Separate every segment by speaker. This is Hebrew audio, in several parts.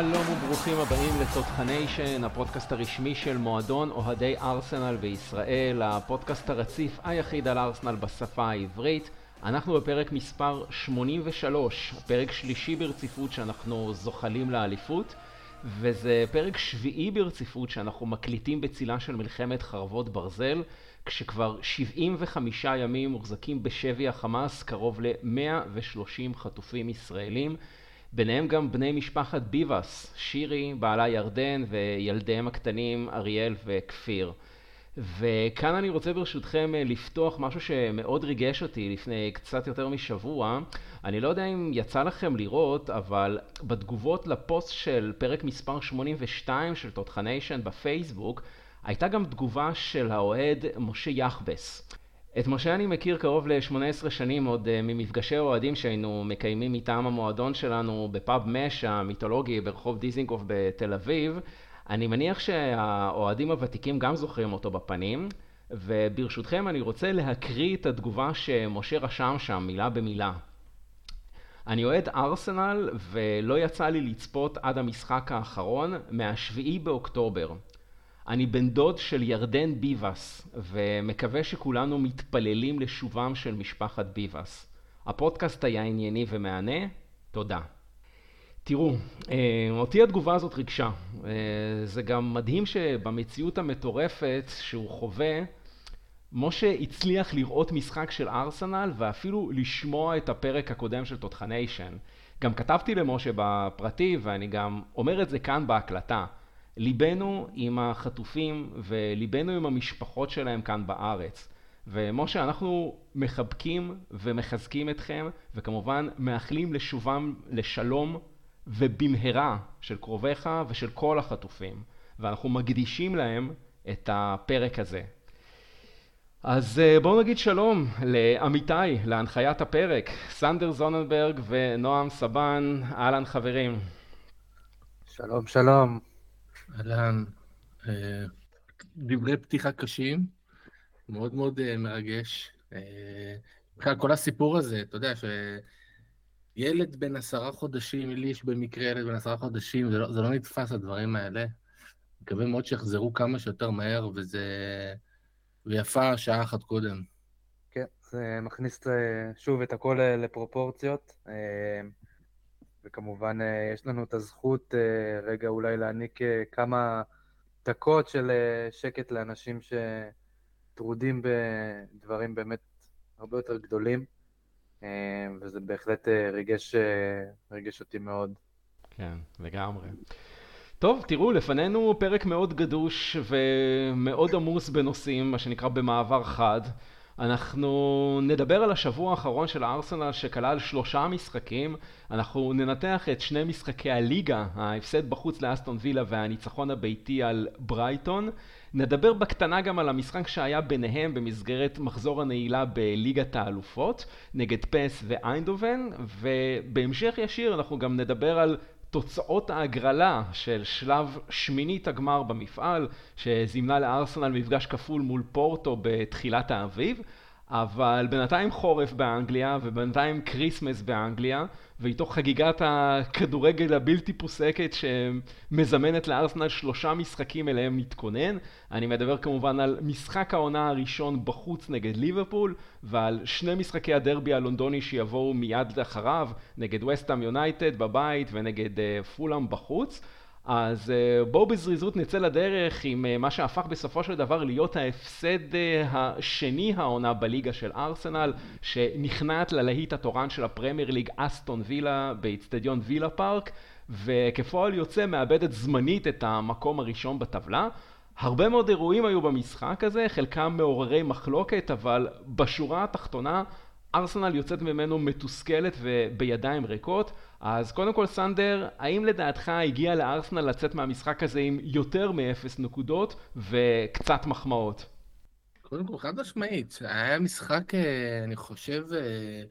Speaker 1: שלום וברוכים הבאים לתותחניישן, הפודקאסט הרשמי של מועדון אוהדי ארסנל בישראל, הפודקאסט הרציף היחיד על ארסנל בשפה העברית. אנחנו בפרק מספר 83, פרק שלישי ברציפות שאנחנו זוחלים לאליפות, וזה פרק שביעי ברציפות שאנחנו מקליטים בצילה של מלחמת חרבות ברזל, כשכבר 75 ימים מוחזקים בשבי החמאס קרוב ל-130 חטופים ישראלים. ביניהם גם בני משפחת ביבס, שירי, בעלה ירדן וילדיהם הקטנים אריאל וכפיר. וכאן אני רוצה ברשותכם לפתוח משהו שמאוד ריגש אותי לפני קצת יותר משבוע. אני לא יודע אם יצא לכם לראות, אבל בתגובות לפוסט של פרק מספר 82 של תותחניישן בפייסבוק, הייתה גם תגובה של האוהד משה יחבס. את משה אני מכיר קרוב ל-18 שנים עוד uh, ממפגשי אוהדים שהיינו מקיימים מטעם המועדון שלנו בפאב מש המיתולוגי ברחוב דיזינגוף בתל אביב. אני מניח שהאוהדים הוותיקים גם זוכרים אותו בפנים, וברשותכם אני רוצה להקריא את התגובה שמשה רשם שם מילה במילה. אני אוהד ארסנל ולא יצא לי לצפות עד המשחק האחרון מהשביעי באוקטובר. אני בן דוד של ירדן ביבס, ומקווה שכולנו מתפללים לשובם של משפחת ביבס. הפודקאסט היה ענייני ומהנה, תודה. תראו, אה, אותי התגובה הזאת ריגשה. אה, זה גם מדהים שבמציאות המטורפת שהוא חווה, משה הצליח לראות משחק של ארסנל ואפילו לשמוע את הפרק הקודם של תותחניישן. גם כתבתי למשה בפרטי ואני גם אומר את זה כאן בהקלטה. ליבנו עם החטופים וליבנו עם המשפחות שלהם כאן בארץ. ומשה, אנחנו מחבקים ומחזקים אתכם, וכמובן מאחלים לשובם לשלום ובמהרה של קרוביך ושל כל החטופים. ואנחנו מקדישים להם את הפרק הזה. אז אה, בואו נגיד שלום לעמיתי, להנחיית הפרק, סנדר זוננברג ונועם סבן, אהלן חברים.
Speaker 2: שלום, שלום.
Speaker 3: אהלן, אה, דברי פתיחה קשים, מאוד מאוד אה, מרגש. אה, בכלל, כל הסיפור הזה, אתה יודע, שילד בן עשרה חודשים, לי יש במקרה ילד בן עשרה חודשים, זה לא, זה לא נתפס, הדברים האלה. מקווה מאוד שיחזרו כמה שיותר מהר, וזה... ויפה שעה אחת קודם.
Speaker 2: כן, זה מכניס שוב את הכל לפרופורציות. וכמובן אה, יש לנו את הזכות אה, רגע אולי להעניק אה, כמה דקות של שקט לאנשים שטרודים בדברים באמת הרבה יותר גדולים, וזה בהחלט ריגש, ריגש אותי מאוד.
Speaker 1: כן, לגמרי. טוב, תראו, לפנינו פרק מאוד גדוש ומאוד עמוס בנושאים, מה שנקרא במעבר חד. אנחנו נדבר על השבוע האחרון של הארסנל שכלל שלושה משחקים, אנחנו ננתח את שני משחקי הליגה, ההפסד בחוץ לאסטון וילה והניצחון הביתי על ברייטון. נדבר בקטנה גם על המשחק שהיה ביניהם במסגרת מחזור הנעילה בליגת האלופות נגד פ.ס.וו איינדהובן, ובהמשך ישיר אנחנו גם נדבר על תוצאות ההגרלה של שלב שמינית הגמר במפעל, שזימנה לארסנל מפגש כפול מול פורטו בתחילת האביב, אבל בינתיים חורף באנגליה ובינתיים כריסמס באנגליה, ואיתו חגיגת הכדורגל הבלתי פוסקת שמזמנת לארסנל שלושה משחקים אליהם נתכונן. אני מדבר כמובן על משחק העונה הראשון בחוץ נגד ליברפול, ועל שני משחקי הדרבי הלונדוני שיבואו מיד אחריו, נגד וסטאם יונייטד בבית ונגד uh, פולאם בחוץ. אז uh, בואו בזריזות נצא לדרך עם uh, מה שהפך בסופו של דבר להיות ההפסד uh, השני העונה בליגה של ארסנל, שנכנעת ללהיט התורן של הפרמייר ליג אסטון וילה באיצטדיון וילה פארק, וכפועל יוצא מאבדת זמנית את המקום הראשון בטבלה. הרבה מאוד אירועים היו במשחק הזה, חלקם מעוררי מחלוקת, אבל בשורה התחתונה ארסנל יוצאת ממנו מתוסכלת ובידיים ריקות. אז קודם כל סנדר, האם לדעתך הגיע לארסנל לצאת מהמשחק הזה עם יותר מאפס נקודות וקצת מחמאות?
Speaker 3: קודם כל חד משמעית, היה משחק, אה, אני חושב, אה,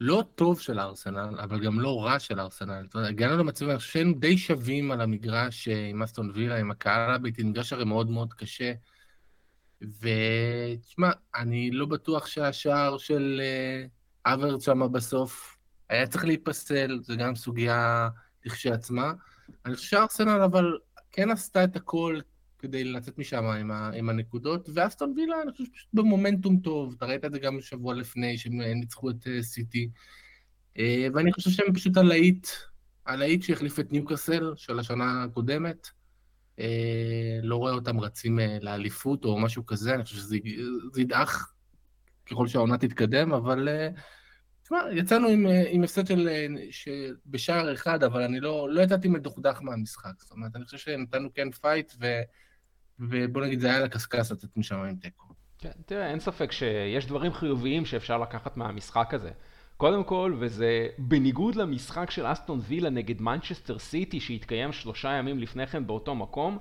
Speaker 3: לא טוב של ארסנל, אבל גם לא רע של ארסנל. הגענו למצב, אני חושב שהיינו די שווים על המגרש אה, עם אסטון וילה, עם הקהל הביתי, מגרש הרי מאוד מאוד קשה. ותשמע, אני לא בטוח שהשער של אברט שם בסוף היה צריך להיפסל, זו גם סוגיה לכשעצמה. אני חושב שארסנל אבל כן עשתה את הכל כדי לצאת משם עם, ה, עם הנקודות, ואסטון וילה, אני חושב שפשוט במומנטום טוב, אתה ראית את זה גם שבוע לפני, שהם ניצחו את סיטי, אה, ואני חושב שהם פשוט הלהיט, הלהיט שהחליף את ניוקאסל של השנה הקודמת, אה, לא רואה אותם רצים אה, לאליפות או משהו כזה, אני חושב שזה ידעך ככל שהעונה תתקדם, אבל תשמע, יצאנו עם, עם הפסד של, בשער אחד, אבל אני לא, לא יצאתי מדוכדך מהמשחק. זאת אומרת, אני חושב שנתנו כן פייט, ו, ובוא נגיד, זה היה לגיטימי לצאת משם עם תיקו.
Speaker 1: כן, תראה, אין ספק שיש דברים חיוביים שאפשר לקחת מהמשחק הזה. קודם כל, וזה בניגוד למשחק של אסטון וילה נגד מנצ'סטר סיטי שהתקיים שלושה ימים לפני כן באותו מקום,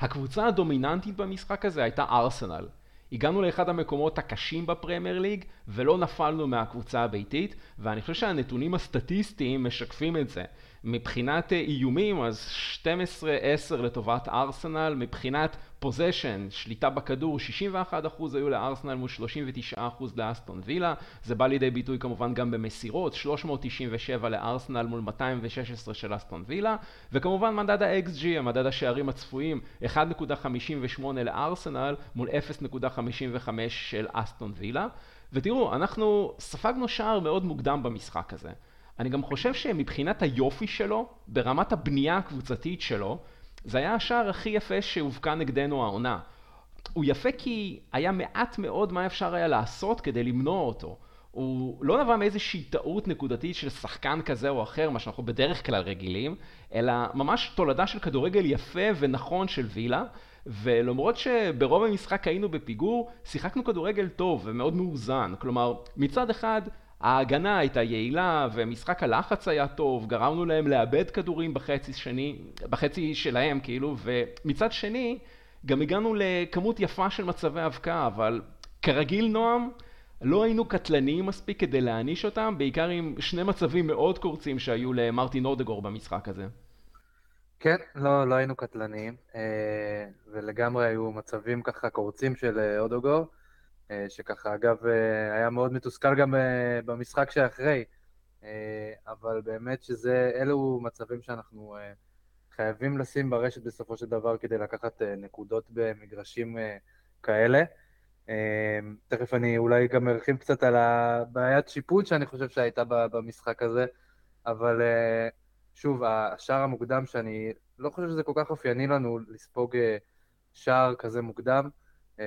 Speaker 1: הקבוצה הדומיננטית במשחק הזה הייתה ארסנל. הגענו לאחד המקומות הקשים בפרמייר ליג ולא נפלנו מהקבוצה הביתית ואני חושב שהנתונים הסטטיסטיים משקפים את זה. מבחינת איומים אז 12-10 לטובת ארסנל, מבחינת possession, שליטה בכדור, 61% היו לארסנל מול 39% לאסטון וילה, זה בא לידי ביטוי כמובן גם במסירות, 397 לארסנל מול 216 של אסטון וילה, וכמובן מדד ה-XG, המדד השערים הצפויים, 1.58 לארסנל מול 0.55 של אסטון וילה, ותראו, אנחנו ספגנו שער מאוד מוקדם במשחק הזה. אני גם חושב שמבחינת היופי שלו, ברמת הבנייה הקבוצתית שלו, זה היה השער הכי יפה שהובקע נגדנו העונה. הוא יפה כי היה מעט מאוד מה אפשר היה לעשות כדי למנוע אותו. הוא לא נבע מאיזושהי טעות נקודתית של שחקן כזה או אחר, מה שאנחנו בדרך כלל רגילים, אלא ממש תולדה של כדורגל יפה ונכון של וילה, ולמרות שברוב המשחק היינו בפיגור, שיחקנו כדורגל טוב ומאוד מאוזן. כלומר, מצד אחד ההגנה הייתה יעילה ומשחק הלחץ היה טוב, גרמנו להם לאבד כדורים בחצי שני, בחצי שלהם כאילו, ומצד שני גם הגענו לכמות יפה של מצבי אבקה, אבל כרגיל נועם, לא היינו קטלניים מספיק כדי להעניש אותם, בעיקר עם שני מצבים מאוד קורצים שהיו למרטין אודגור במשחק הזה.
Speaker 2: כן, לא, לא היינו קטלניים, אה, ולגמרי היו מצבים ככה קורצים של אה, אודוגור. אה, שככה אגב אה, היה מאוד מתוסכל גם אה, במשחק שאחרי, אבל באמת שזה, אלו מצבים שאנחנו חייבים לשים ברשת בסופו של דבר כדי לקחת נקודות במגרשים כאלה. תכף אני אולי גם ארחיב קצת על הבעיית שיפוט שאני חושב שהייתה במשחק הזה, אבל שוב, השער המוקדם שאני לא חושב שזה כל כך אופייני לנו לספוג שער כזה מוקדם,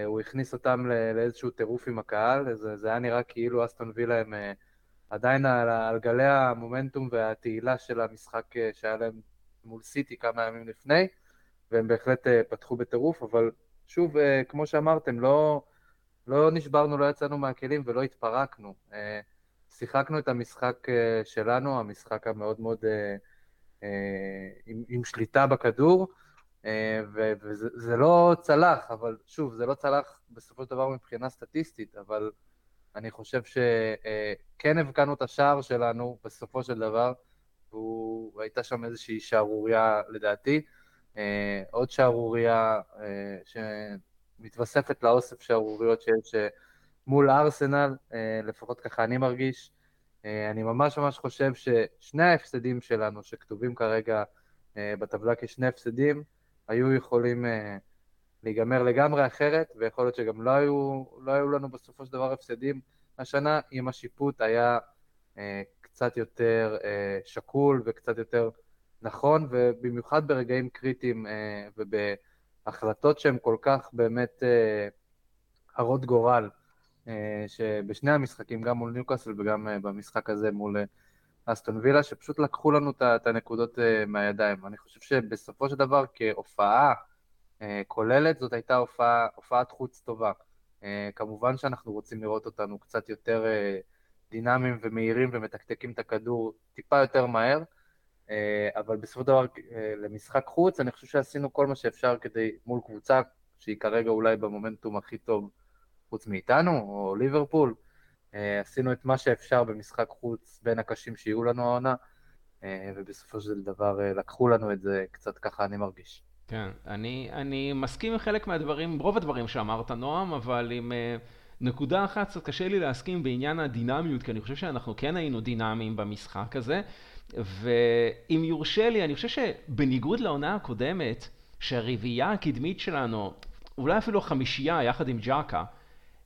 Speaker 2: הוא הכניס אותם לאיזשהו טירוף עם הקהל, זה, זה היה נראה כאילו אסטון וילה הם אה, עדיין על, על גלי המומנטום והתהילה של המשחק אה, שהיה להם מול סיטי כמה ימים לפני, והם בהחלט פתחו בטירוף, אבל שוב, כמו שאמרתם, לא, לא נשברנו, לא יצאנו מהכלים ולא התפרקנו. שיחקנו את המשחק שלנו, המשחק המאוד מאוד עם, עם שליטה בכדור, אה, וזה לא צלח, אבל שוב, זה לא צלח בסופו של דבר מבחינה סטטיסטית, אבל אני חושב שכן הבקענו את השער שלנו בסופו של דבר, והייתה שם איזושהי שערורייה לדעתי. אה, עוד שערורייה אה, שמתווספת לאוסף שערוריות שיש מול ארסנל, לפחות ככה אני מרגיש. אני ממש ממש חושב ששני ההפסדים שלנו, שכתובים כרגע בטבלה כשני הפסדים, היו יכולים uh, להיגמר לגמרי אחרת, ויכול להיות שגם לא היו, לא היו לנו בסופו של דבר הפסדים. השנה, אם השיפוט היה uh, קצת יותר uh, שקול וקצת יותר נכון, ובמיוחד ברגעים קריטיים ובהחלטות שהן כל כך באמת הרות גורל, שבשני המשחקים, גם מול ניוקאסל וגם במשחק הזה מול... אסטון וילה, שפשוט לקחו לנו את הנקודות אה, מהידיים. אני חושב שבסופו של דבר כהופעה אה, כוללת, זאת הייתה הופעה, הופעת חוץ טובה. אה, כמובן שאנחנו רוצים לראות אותנו קצת יותר דינמיים ומהירים ומתקתקים את הכדור טיפה יותר מהר, אבל בסופו של דבר למשחק חוץ, אני חושב שעשינו כל מה שאפשר כדי, מול קבוצה שהיא כרגע אולי במומנטום הכי טוב חוץ מאיתנו, או ליברפול, עשינו את מה שאפשר במשחק חוץ בין הקשים שיהיו לנו העונה, אה, ובסופו של דבר אה, לקחו לנו את זה קצת ככה, אני מרגיש.
Speaker 1: כן, אני, אני מסכים עם חלק מהדברים, רוב הדברים שאמרת נועם, אבל עם נקודה אחת קצת קשה לי להסכים בעניין הדינמיות, כי אני חושב שאנחנו כן היינו דינמיים במשחק הזה. ואם יורשה לי, אני חושב שבניגוד לעונה הקודמת, שהרביעייה הקדמית שלנו, אולי אפילו החמישייה יחד עם ג'קה,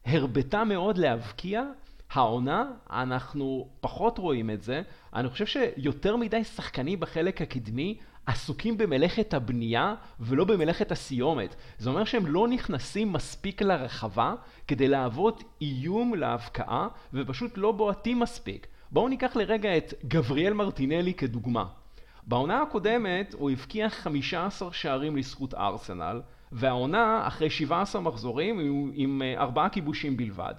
Speaker 1: הרבתה מאוד להבקיע, העונה, אנחנו פחות רואים את זה. אני חושב שיותר מדי שחקנים בחלק הקדמי עסוקים במלאכת הבנייה ולא במלאכת הסיומת. זה אומר שהם לא נכנסים מספיק לרחבה כדי להוות איום להבקעה ופשוט לא בועטים מספיק. בואו ניקח לרגע את גבריאל מרטינלי כדוגמה. בעונה הקודמת הוא הבקיע 15 שערים לזכות ארסנל, והעונה אחרי 17 מחזורים עם 4 כיבושים בלבד.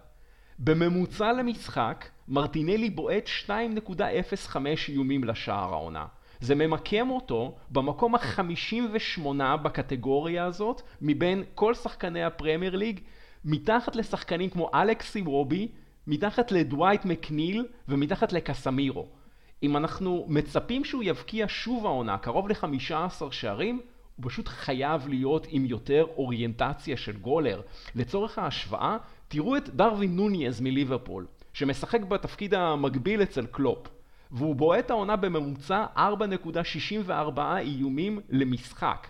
Speaker 1: בממוצע למשחק, מרטינלי בועט 2.05 איומים לשער העונה. זה ממקם אותו במקום ה-58 בקטגוריה הזאת, מבין כל שחקני הפרמייר ליג, מתחת לשחקנים כמו אלכסי וובי, מתחת לדווייט מקניל ומתחת לקסמירו. אם אנחנו מצפים שהוא יבקיע שוב העונה קרוב ל-15 שערים, הוא פשוט חייב להיות עם יותר אוריינטציה של גולר. לצורך ההשוואה, תראו את דרווין נוניאז מליברפול, שמשחק בתפקיד המקביל אצל קלופ, והוא בועט העונה בממוצע 4.64 איומים למשחק.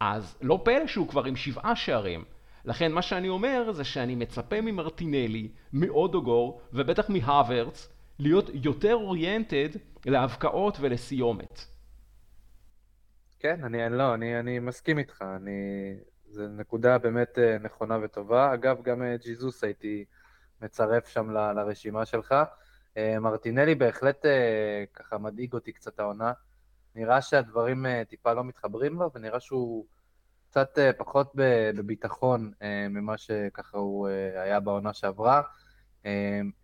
Speaker 1: אז לא פלא שהוא כבר עם שבעה שערים. לכן מה שאני אומר זה שאני מצפה ממרטינלי, מאודוגור ובטח מהוורץ להיות יותר אוריינטד להבקעות ולסיומת.
Speaker 2: כן, אני לא, אני, אני מסכים איתך, אני, זו נקודה באמת אה, נכונה וטובה. אגב, גם אה, ג'יזוס הייתי מצרף שם ל, לרשימה שלך. אה, מרטינלי בהחלט ככה מדאיג אותי קצת העונה. נראה שהדברים טיפה לא מתחברים לו, ונראה שהוא קצת פחות בביטחון ממה שככה הוא היה בעונה שעברה.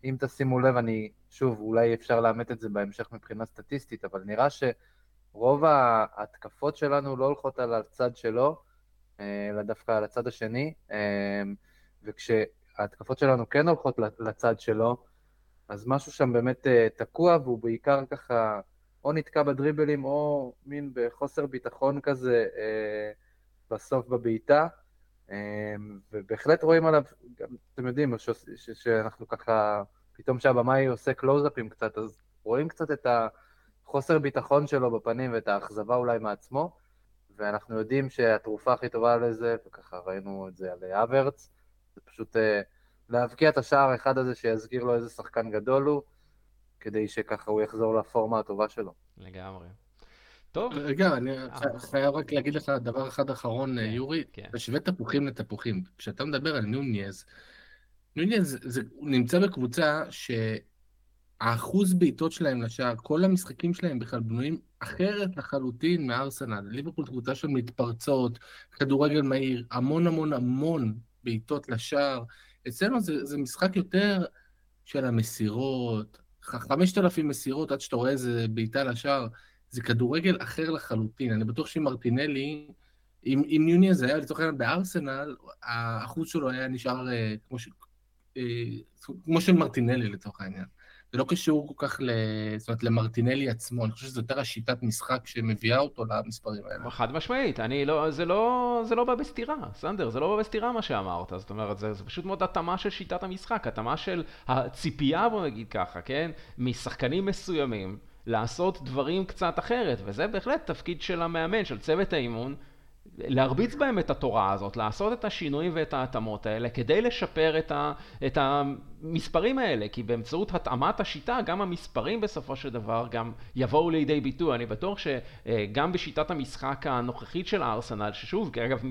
Speaker 2: אם תשימו לב, אני, שוב, אולי אפשר לאמת את זה בהמשך מבחינה סטטיסטית, אבל נראה שרוב ההתקפות שלנו לא הולכות על הצד שלו, אלא דווקא על הצד השני, וכשההתקפות שלנו כן הולכות לצד שלו, אז משהו שם באמת תקוע, והוא בעיקר ככה או נתקע בדריבלים, או מין בחוסר ביטחון כזה בסוף בבעיטה. ובהחלט רואים עליו, גם אתם יודעים, שאנחנו ככה, פתאום שהבמאי עושה קלוזאפים קצת, אז רואים קצת את החוסר ביטחון שלו בפנים ואת האכזבה אולי מעצמו, ואנחנו יודעים שהתרופה הכי טובה לזה, וככה ראינו את זה על אברץ, זה פשוט אה, להבקיע את השער האחד הזה שיזכיר לו איזה שחקן גדול הוא, כדי שככה הוא יחזור לפורמה הטובה שלו.
Speaker 1: לגמרי. טוב.
Speaker 3: רגע, אני אה. חייב רק להגיד לך דבר אחד אחרון, כן, יורי. כן. תשווה תפוחים לתפוחים. כשאתה מדבר על נוניאז, נוניאז הוא נמצא בקבוצה שהאחוז בעיטות שלהם לשער, כל המשחקים שלהם בכלל בנויים אחרת לחלוטין מארסנל. ליברפול קבוצה של מתפרצות, כדורגל מהיר, המון המון המון בעיטות לשער. אצלנו זה, זה משחק יותר של המסירות, 5,000 מסירות עד שאתה רואה איזה בעיטה לשער. זה כדורגל אחר לחלוטין. אני בטוח שעם מרטינלי, אם, אם יוני זה היה לצורך העניין בארסנל, האחוז שלו היה נשאר אה, כמו, ש, אה, כמו של מרטינלי לצורך העניין. זה לא קשור כל כך ל... זאת אומרת, למרטינלי עצמו, אני חושב שזה יותר השיטת משחק שמביאה אותו למספרים האלה.
Speaker 1: חד משמעית, אני לא, זה לא, זה לא בא בסתירה, סנדר, זה לא בא בסתירה מה שאמרת, זאת אומרת, זה, זה פשוט מאוד התאמה של שיטת המשחק, התאמה של הציפייה, בוא נגיד ככה, כן, משחקנים מסוימים. לעשות דברים קצת אחרת, וזה בהחלט תפקיד של המאמן, של צוות האימון, להרביץ בהם את התורה הזאת, לעשות את השינויים ואת ההתאמות האלה כדי לשפר את, ה, את המספרים האלה, כי באמצעות התאמת השיטה גם המספרים בסופו של דבר גם יבואו לידי ביטוי. אני בטוח שגם בשיטת המשחק הנוכחית של הארסנל, ששוב, אגב,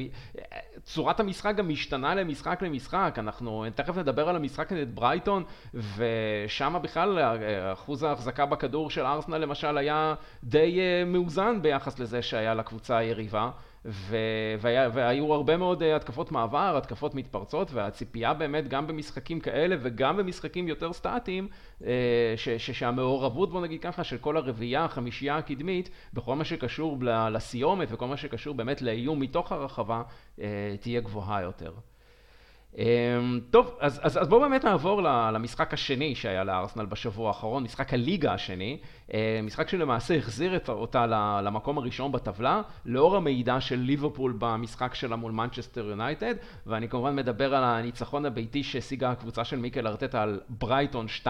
Speaker 1: צורת המשחק גם משתנה למשחק למשחק, אנחנו תכף נדבר על המשחק נגד ברייטון, ושם בכלל אחוז ההחזקה בכדור של ארסנל למשל היה די אה, מאוזן ביחס לזה שהיה לקבוצה היריבה. והיה, והיו הרבה מאוד אה, התקפות מעבר, התקפות מתפרצות, והציפייה באמת גם במשחקים כאלה וגם במשחקים יותר סטטיים, אה, ש, ש, שהמעורבות, בוא נגיד ככה, של כל הרביעייה, החמישייה הקדמית, בכל מה שקשור לסיומת וכל מה שקשור באמת לאיום מתוך הרחבה, אה, תהיה גבוהה יותר. אמ, טוב, אז, אז, אז בואו באמת נעבור למשחק השני שהיה לארסנל בשבוע האחרון, משחק הליגה השני, אה, משחק שלמעשה החזיר אותה למקום הראשון בטבלה, לאור המידע של ליברפול במשחק שלה מול מנצ'סטר יונייטד, ואני כמובן מדבר על הניצחון הביתי שהשיגה הקבוצה של מיקל ארטטה על ברייטון 2-0.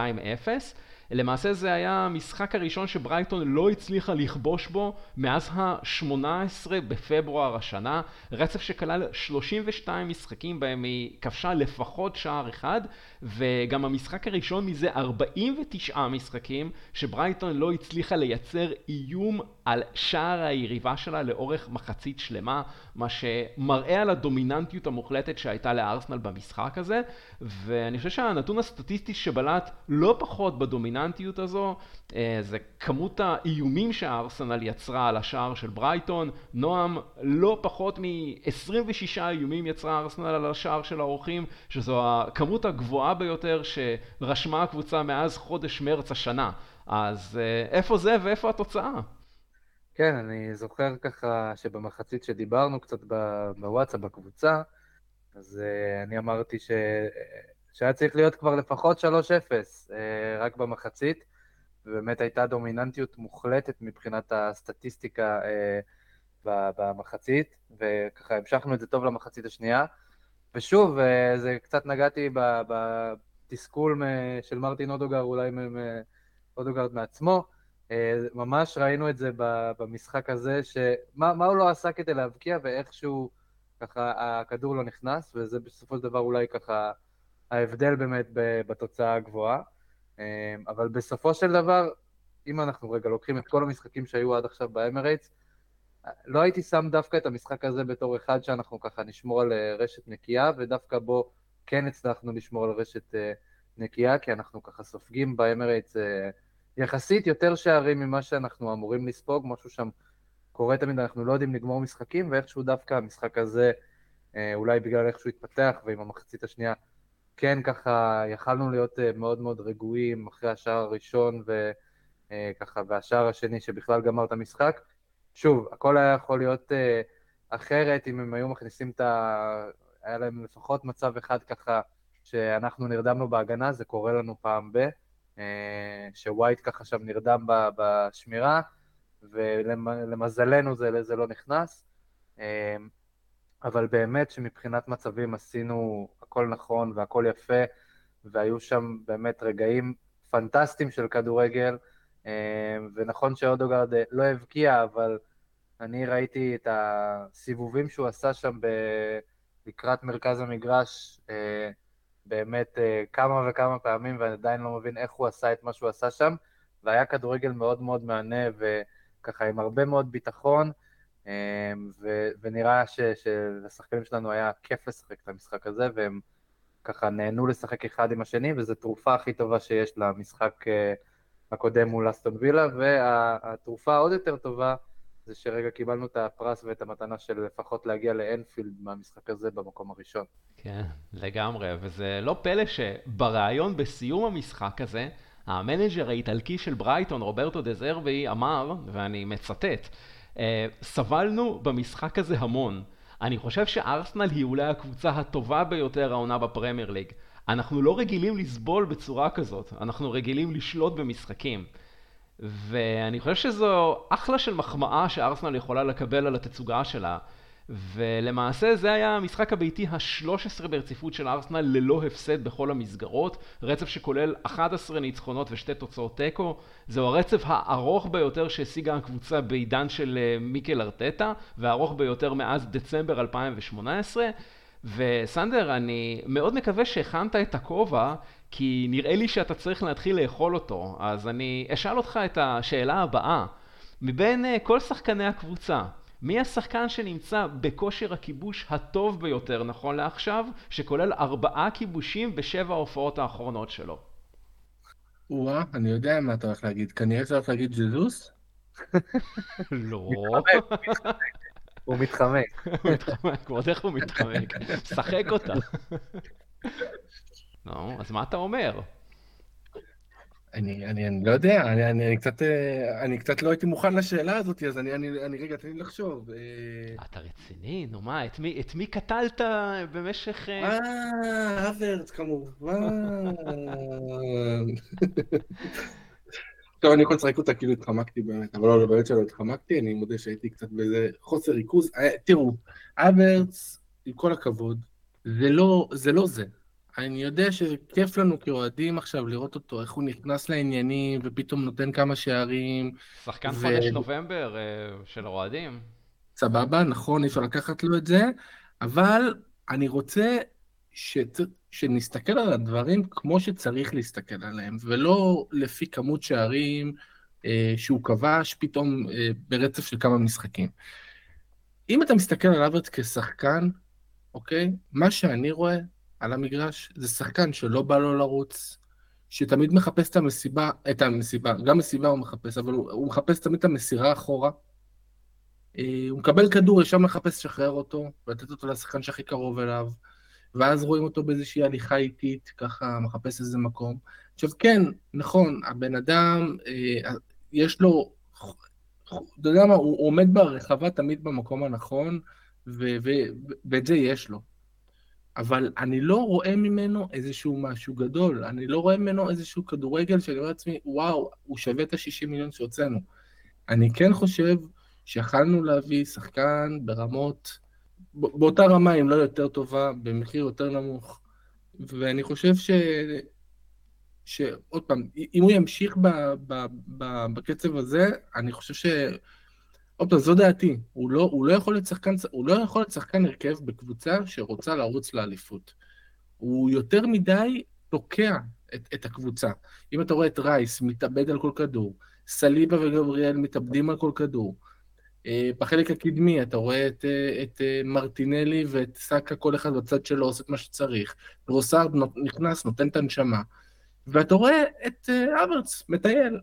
Speaker 1: למעשה זה היה המשחק הראשון שברייטון לא הצליחה לכבוש בו מאז ה-18 בפברואר השנה, רצף שכלל 32 משחקים בהם היא כבשה לפחות שער אחד, וגם המשחק הראשון מזה 49 משחקים שברייטון לא הצליחה לייצר איום על שער היריבה שלה לאורך מחצית שלמה, מה שמראה על הדומיננטיות המוחלטת שהייתה לארסנל במשחק הזה, ואני חושב שהנתון הסטטיסטי שבלט לא פחות בדומיננטיות הזו, אה, זה כמות האיומים שהארסנל יצרה על השער של ברייטון. נועם, לא פחות מ-26 איומים יצרה ארסנל על השער של האורחים, שזו הכמות הגבוהה ביותר שרשמה הקבוצה מאז חודש מרץ השנה. אז אה, איפה זה ואיפה התוצאה?
Speaker 2: כן, אני זוכר ככה שבמחצית שדיברנו קצת בוואטסאפ בקבוצה, אז uh, אני אמרתי ש... שהיה צריך להיות כבר לפחות 3-0 uh, רק במחצית, ובאמת הייתה דומיננטיות מוחלטת מבחינת הסטטיסטיקה במחצית, וככה המשכנו את זה טוב למחצית השנייה. ושוב, uh, זה קצת נגעתי בתסכול של מרטין אודוגר, אולי אודוגרד מעצמו, אה, ממש ראינו את זה במשחק הזה, שמה הוא לא עשה כדי להבקיע ואיכשהו ככה הכדור לא נכנס, וזה בסופו של דבר אולי ככה ההבדל באמת בתוצאה הגבוהה. אה, אבל בסופו של דבר, אם אנחנו רגע לוקחים את כל המשחקים שהיו עד עכשיו באמרייטס, לא הייתי שם דווקא את המשחק הזה בתור אחד שאנחנו ככה נשמור על אה, רשת נקייה, ודווקא בו כן הצלחנו לשמור על רשת נקייה, כי אנחנו ככה סופגים באמרייטס יחסית יותר שערים ממה שאנחנו אמורים לספוג, משהו שם קורה תמיד, אנחנו לא יודעים לגמור משחקים, ואיכשהו דווקא המשחק הזה, אה, אולי בגלל איך שהוא התפתח, ועם המחצית השנייה, כן ככה יכלנו להיות אה, מאוד מאוד רגועים אחרי השער הראשון, וככה, אה, והשער השני שבכלל גמר את המשחק. שוב, הכל היה יכול להיות אחרת אם הם היו מכניסים את ה... היה להם לפחות מצב אחד ככה שאנחנו נרדמנו בהגנה, זה קורה לנו פעם ב... אה, שווייט ככה שם נרדם בשמירה, ולמזלנו זה, זה לא נכנס. אה, אבל באמת שמבחינת מצבים עשינו הכל נכון והכל יפה, והיו שם באמת רגעים פנטסטיים של כדורגל, אה, ונכון שאודוגרד לא הבקיע, אבל אני ראיתי את הסיבובים שהוא עשה שם ב... לקראת מרכז המגרש, באמת אה, כמה וכמה פעמים, ואני עדיין לא מבין איך הוא עשה את מה שהוא עשה שם, והיה כדורגל מאוד מאוד מהנה, וככה עם הרבה מאוד ביטחון, אה, ו- ונראה ש- שלשחקנים שלנו היה כיף לשחק את המשחק הזה, והם ככה נהנו לשחק אחד עם השני, וזו תרופה הכי טובה שיש למשחק אה, הקודם מול אסטון וילה, והתרופה העוד יותר טובה, זה שכרגע קיבלנו את הפרס ואת המתנה של לפחות להגיע לאנפילד מהמשחק הזה במקום הראשון.
Speaker 1: כן, לגמרי, וזה לא פלא שבריאיון בסיום המשחק הזה, המנג'ר האיטלקי של ברייטון, רוברטו דזרבי, אמר, ואני מצטט, אה, סבלנו במשחק הזה המון. אני חושב שארסנל היא אולי הקבוצה הטובה ביותר העונה בפרמייר ליג. אנחנו לא רגילים לסבול בצורה כזאת, אנחנו רגילים לשלוט במשחקים. ואני חושב שזו אחלה של מחמאה שארסנל יכולה לקבל על התצוגה שלה. ולמעשה זה היה המשחק הביתי ה-13 ברציפות של ארסנל ללא הפסד בכל המסגרות, רצף שכולל 11 ניצחונות ושתי תוצאות תיקו, זהו הרצף הארוך ביותר שהשיגה הקבוצה בעידן של אה, מיקל ארטטה, והארוך ביותר מאז דצמבר 2018. וסנדר, אני מאוד מקווה שהכנת את הכובע, כי נראה לי שאתה צריך להתחיל לאכול אותו, אז אני אשאל אותך את השאלה הבאה. מבין אה, כל שחקני הקבוצה, מי השחקן שנמצא בכושר הכיבוש הטוב ביותר נכון לעכשיו, שכולל ארבעה כיבושים בשבע ההופעות האחרונות שלו?
Speaker 3: וואה, אני יודע מה אתה הולך להגיד. כנראה אתה הולך להגיד ג'זוס?
Speaker 1: לא.
Speaker 2: הוא מתחמק.
Speaker 1: הוא מתחמק, ועוד איך הוא מתחמק. שחק אותה. נו, אז מה אתה אומר?
Speaker 3: אני, אני, אני לא יודע, אני, אני, אני, קצת, אה, אני קצת לא הייתי מוכן לשאלה הזאת, אז אני, אני, אני רגע, תן לי לחשוב.
Speaker 1: אה. אתה רציני? נו מה, את מי, את מי קטלת במשך...
Speaker 3: אה, אה הוורץ כמובן. טוב, אני יכול לשחק אותה כאילו התחמקתי באמת, אבל לא, באמת שלא התחמקתי, אני מודה שהייתי קצת באיזה חוסר ריכוז. תראו, הוורץ, עם כל הכבוד, זה לא זה. לא זה. אני יודע שכיף לנו כאוהדים עכשיו לראות אותו, איך הוא נכנס לעניינים ופתאום נותן כמה שערים.
Speaker 1: שחקן ו... חודש נובמבר אה, של האוהדים.
Speaker 3: סבבה, נכון, אי אפשר לקחת לו את זה, אבל אני רוצה ש... שנסתכל על הדברים כמו שצריך להסתכל עליהם, ולא לפי כמות שערים אה, שהוא כבש פתאום אה, ברצף של כמה משחקים. אם אתה מסתכל על אברט כשחקן, אוקיי? מה שאני רואה על המגרש זה שחקן שלא בא לו לרוץ, שתמיד מחפש את המסיבה, את המסיבה, גם מסיבה הוא מחפש, אבל הוא, הוא מחפש תמיד את המסירה אחורה. אה, הוא מקבל כדור, ישר מחפש לשחרר אותו, ולתת אותו לשחקן שהכי קרוב אליו, ואז רואים אותו באיזושהי הליכה איטית, ככה מחפש איזה מקום. עכשיו כן, נכון, הבן אדם, אה, יש לו, אתה יודע מה, הוא עומד ברחבה תמיד במקום הנכון, ו- ו- ואת זה יש לו. אבל אני לא רואה ממנו איזשהו משהו גדול, אני לא רואה ממנו איזשהו כדורגל שאני אומר לעצמי, וואו, הוא שווה את ה-60 מיליון שהוצאנו. אני כן חושב שיכלנו להביא שחקן ברמות, באותה רמה, אם לא יותר טובה, במחיר יותר נמוך. ואני חושב ש... שעוד פעם, אם הוא ימשיך ב, ב, ב, בקצב הזה, אני חושב ש... עוד פעם, זו דעתי. הוא לא, הוא, לא יכול להיות שחקן, הוא לא יכול להיות שחקן הרכב בקבוצה שרוצה לרוץ לאליפות. הוא יותר מדי תוקע את, את הקבוצה. אם אתה רואה את רייס מתאבד על כל כדור, סליבה וגבריאל מתאבדים על כל כדור, בחלק הקדמי אתה רואה את, אה, את אה, מרטינלי ואת סאקה, כל אחד בצד שלו עושה את מה שצריך, רוסארד נכנס, נותן את הנשמה, ואתה רואה את אברץ מטייל.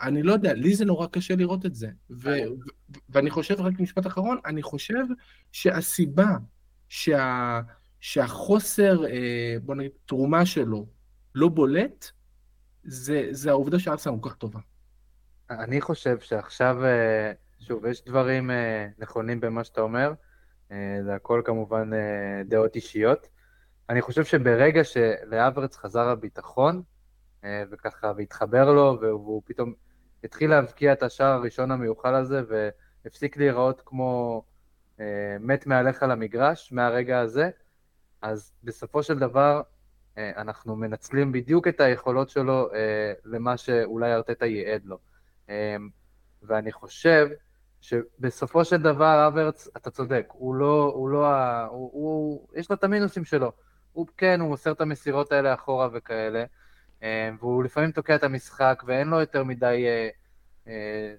Speaker 3: אני לא יודע, לי זה נורא קשה לראות את זה. ו- ו- ואני חושב, רק משפט אחרון, אני חושב שהסיבה שה- שהחוסר, בוא נגיד, תרומה שלו לא בולט, זה, זה העובדה שארסנל כל כך טובה.
Speaker 2: אני חושב שעכשיו שוב, יש דברים אה, נכונים במה שאתה אומר, אה, זה הכל כמובן אה, דעות אישיות. אני חושב שברגע שלאברץ חזר הביטחון, אה, וככה, והתחבר לו, והוא פתאום התחיל להבקיע את השער הראשון המיוחל הזה, והפסיק להיראות כמו אה, מת מעליך למגרש מהרגע הזה, אז בסופו של דבר אה, אנחנו מנצלים בדיוק את היכולות שלו אה, למה שאולי ארטטה ייעד לו. אה, ואני חושב שבסופו של דבר אברץ, אתה צודק, הוא לא, הוא לא, הוא, הוא, יש לו את המינוסים שלו. הוא כן, הוא מוסר את המסירות האלה אחורה וכאלה, אה, והוא לפעמים תוקע את המשחק ואין לו יותר מדי, אה, אה,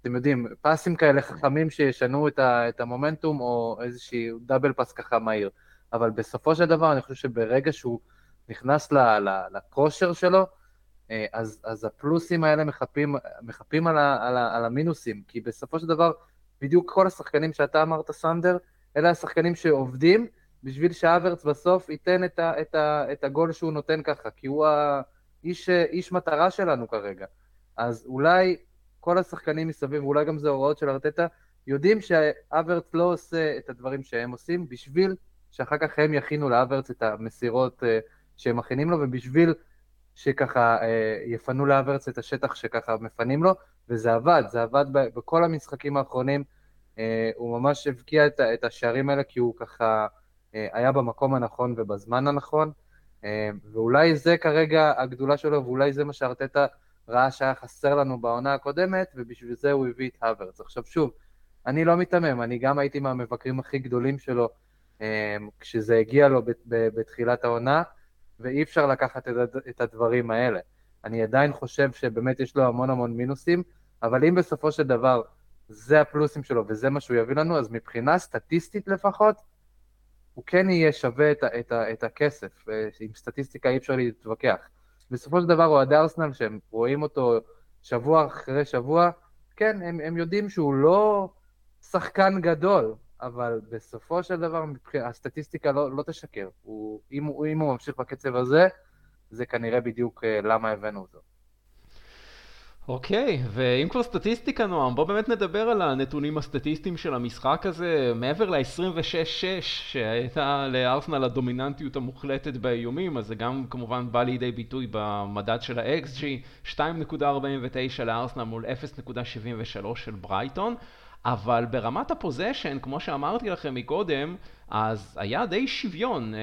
Speaker 2: אתם יודעים, פסים כאלה חכמים שישנו את, ה, את המומנטום או איזושהי דאבל פס ככה מהיר. אבל בסופו של דבר אני חושב שברגע שהוא נכנס לכושר שלו, אז, אז הפלוסים האלה מחפים, מחפים על, ה, על, ה, על המינוסים, כי בסופו של דבר, בדיוק כל השחקנים שאתה אמרת, סנדר, אלה השחקנים שעובדים בשביל שהאברץ בסוף ייתן את, ה, את, ה, את הגול שהוא נותן ככה, כי הוא האיש איש מטרה שלנו כרגע. אז אולי כל השחקנים מסביב, ואולי גם זה הוראות של ארטטה, יודעים שהאברץ לא עושה את הדברים שהם עושים בשביל שאחר כך הם יכינו לאברץ את המסירות אה, שהם מכינים לו, ובשביל שככה אה, יפנו לאברץ את השטח שככה מפנים לו, וזה עבד, זה עבד בכל המשחקים האחרונים, אה, הוא ממש הבקיע את, השערים האלה כי הוא ככה אה, היה במקום הנכון ובזמן הנכון, ואולי זה כרגע הגדולה שלו, ואולי זה מה שארטטה ראה שהיה חסר לנו בעונה הקודמת, ובשביל זה הוא הביא את האברץ. עכשיו שוב, אני לא מיתמם, אני גם הייתי מהמבקרים הכי גדולים שלו כשזה הגיע לו בתחילת העונה, ואי אפשר לקחת את הדברים האלה. אני עדיין חושב שבאמת יש לו המון המון מינוסים, אבל אם בסופו של דבר זה הפלוסים שלו וזה מה שהוא יביא לנו, אז מבחינה סטטיסטית לפחות, הוא כן יהיה שווה את, את, את הכסף. עם סטטיסטיקה אי אפשר להתווכח. בסופו של דבר אוהדי ארסנל, שהם רואים אותו שבוע אחרי שבוע, כן, הם, הם יודעים שהוא לא שחקן גדול, אבל בסופו של דבר הסטטיסטיקה לא, לא תשקר. הוא, אם, הוא, אם הוא ממשיך בקצב הזה, זה כנראה בדיוק אה, למה הבאנו אותו.
Speaker 1: אוקיי, okay, ואם כבר סטטיסטיקה נועם, בוא באמת נדבר על הנתונים הסטטיסטיים של המשחק הזה, מעבר ל-26-6 שהייתה לארסנל הדומיננטיות המוחלטת באיומים, אז זה גם כמובן בא לידי ביטוי במדד של ה-XG, 2.49 לארסנל מול 0.73 של ברייטון. אבל ברמת הפוזיישן, כמו שאמרתי לכם מקודם, אז היה די שוויון,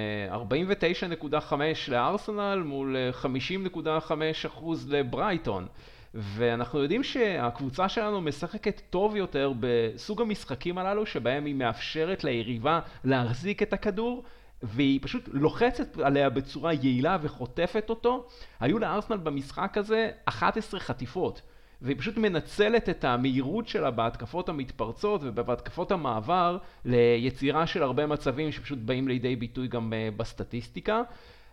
Speaker 1: 49.5 לארסנל מול 50.5% לברייטון. ואנחנו יודעים שהקבוצה שלנו משחקת טוב יותר בסוג המשחקים הללו, שבהם היא מאפשרת ליריבה להחזיק את הכדור, והיא פשוט לוחצת עליה בצורה יעילה וחוטפת אותו. היו לארסנל במשחק הזה 11 חטיפות. והיא פשוט מנצלת את המהירות שלה בהתקפות המתפרצות ובהתקפות המעבר ליצירה של הרבה מצבים שפשוט באים לידי ביטוי גם אה, בסטטיסטיקה.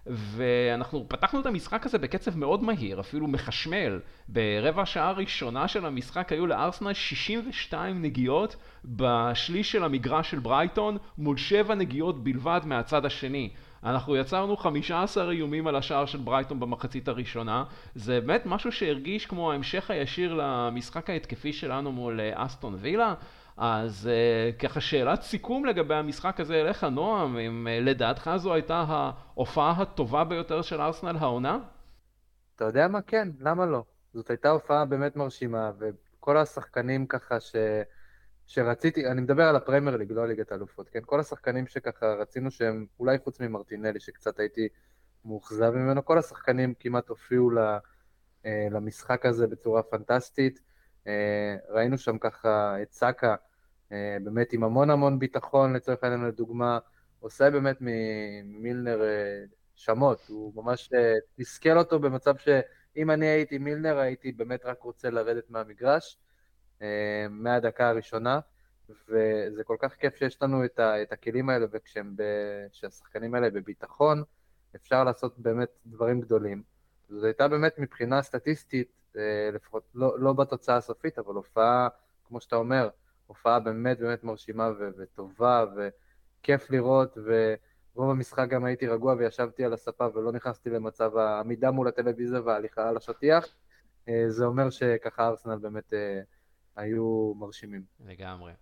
Speaker 1: ואנחנו פתחנו את המשחק הזה בקצב מאוד מהיר, אפילו מחשמל. ברבע השעה הראשונה של המשחק היו לארסנל 62 נגיעות בשליש של המגרש של ברייטון, מול 7 נגיעות בלבד מהצד השני. אנחנו יצרנו 15 איומים על השער של ברייטון במחצית הראשונה. זה באמת משהו שהרגיש כמו ההמשך הישיר למשחק ההתקפי שלנו מול אה, אסטון וילה. אז uh, ככה שאלת סיכום לגבי המשחק הזה אליך, נועם, אם uh, לדעתך זו הייתה ההופעה הטובה ביותר של ארסנל העונה?
Speaker 2: אתה יודע מה? כן, למה לא? זאת הייתה הופעה באמת מרשימה, וכל השחקנים ככה ש... שרציתי, אני מדבר על הפרמייר ליג, לא ליגת האלופות, כן? כל השחקנים שככה רצינו שהם, אולי חוץ ממרטינלי, שקצת הייתי מאוכזב ממנו, כל השחקנים כמעט הופיעו אה, למשחק הזה בצורה פנטסטית. אה, ראינו שם ככה את סאקה, אה, באמת עם המון המון ביטחון, לצורך העניין לדוגמה, עושה באמת ממילנר שמות, הוא ממש תסכל אותו במצב שאם אני הייתי מילנר הייתי באמת רק רוצה לרדת מהמגרש. אה, מהדקה הראשונה, וזה כל כך כיף שיש לנו את, ה, את הכלים האלה, וכשהשחקנים האלה בביטחון, אפשר לעשות באמת דברים גדולים. זו הייתה באמת מבחינה סטטיסטית, אה, לפחות לא, לא בתוצאה הסופית, אבל הופעה, כמו שאתה אומר, הופעה באמת באמת מרשימה ו- וטובה, וכיף לראות, ורוב המשחק גם הייתי רגוע וישבתי על הספה ולא נכנסתי למצב העמידה מול הטלוויזיה וההליכה על השטיח. אה, זה אומר שככה ארסנל באמת היו מרשימים.
Speaker 1: לגמרי.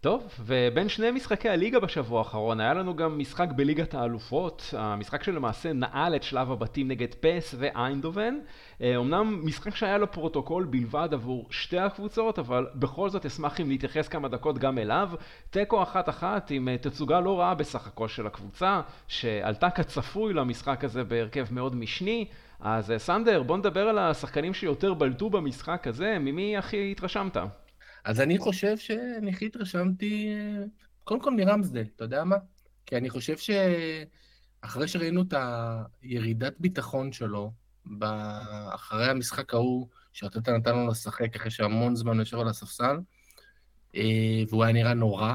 Speaker 1: טוב, ובין שני משחקי הליגה בשבוע האחרון, היה לנו גם משחק בליגת האלופות, המשחק שלמעשה נעל את שלב הבתים נגד פס ואיינדובן. אמנם משחק שהיה לו פרוטוקול בלבד עבור שתי הקבוצות, אבל בכל זאת אשמח אם נתייחס כמה דקות גם אליו. תיקו אחת אחת עם אה, תצוגה לא רעה בסך הכל של הקבוצה, שעלתה כצפוי למשחק הזה בהרכב מאוד משני. אז אה, סנדר, בוא נדבר על השחקנים שיותר בלטו במשחק הזה, ממי הכי התרשמת?
Speaker 3: אז אני חושב שאני הכי התרשמתי, קודם כל מרמסדל, אתה יודע מה? כי אני חושב שאחרי שראינו את הירידת ביטחון שלו, אחרי המשחק ההוא, שאתה נתן לו לשחק אחרי שהמון זמן יושב על הספסל, אה, והוא היה נראה נורא,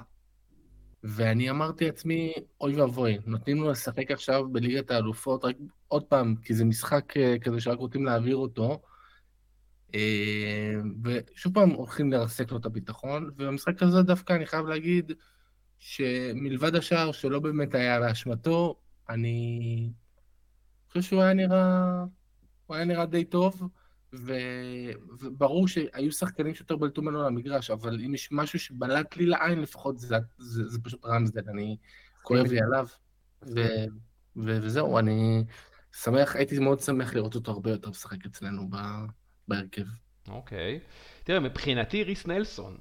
Speaker 3: ואני אמרתי לעצמי, אוי ואבוי, נותנים לו לשחק עכשיו בליגת האלופות, רק עוד פעם, כי זה משחק אה, כזה שרק רוצים להעביר אותו, אה, ושוב פעם הולכים לרסק לו את הביטחון, ובמשחק הזה דווקא אני חייב להגיד שמלבד השער שלא באמת היה באשמתו, אני חושב שהוא היה נראה, הוא היה נראה די טוב. ו... וברור שהיו שחקנים שיותר בלטו ממנו למגרש, אבל אם יש משהו שבלט לי לעין לפחות, זה, זה, זה פשוט רמסדל, אני כואב לי עליו. ו... ו... וזהו, אני שמח, הייתי מאוד שמח לראות אותו הרבה יותר משחק אצלנו. בהרכב.
Speaker 1: אוקיי. Okay. תראה, מבחינתי ריס נלסון,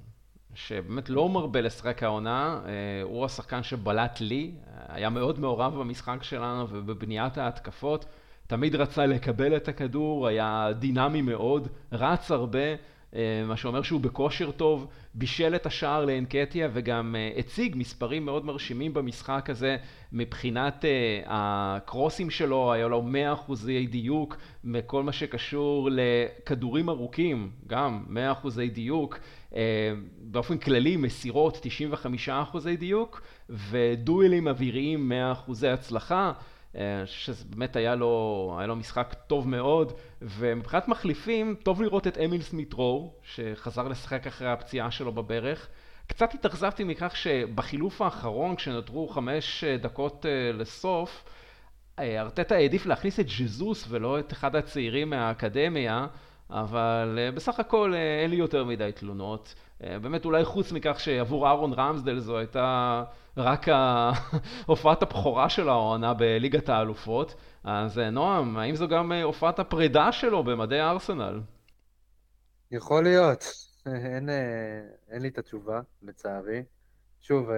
Speaker 1: שבאמת לא מרבה לשחק העונה, אה, הוא השחקן שבלט לי, היה מאוד מעורב במשחק שלנו ובבניית ההתקפות. תמיד רצה לקבל את הכדור, היה דינמי מאוד, רץ הרבה, אה, מה שאומר שהוא בכושר טוב, בישל את השער לאנקטיה וגם אה, הציג מספרים מאוד מרשימים במשחק הזה מבחינת אה, הקרוסים שלו, היה לו 100% דיוק מכל מה שקשור לכדורים ארוכים, גם 100% דיוק, באופן כללי מסירות 95% דיוק ודואלים אוויריים 100% הצלחה. אה, שזה באמת היה לו, היה לו משחק טוב מאוד, ומבחינת מחליפים, טוב לראות את אמיל סמיטרו, שחזר לשחק אחרי הפציעה שלו בברך. קצת התאכזבתי מכך שבחילוף האחרון, כשנותרו חמש אה, דקות אה, לסוף, ארטטה העדיף להכניס את ז'זוס ולא את אחד הצעירים מהאקדמיה, אבל בסך הכל אין לי יותר מדי תלונות. באמת אולי חוץ מכך שעבור אהרון רמסדל זו הייתה רק הופעת הבכורה של העונה בליגת האלופות. אז אה, נועם, האם זו גם אה, הופעת הפרידה שלו במדי ארסנל?
Speaker 2: יכול להיות, אין, אין לי את התשובה, לצערי. שוב,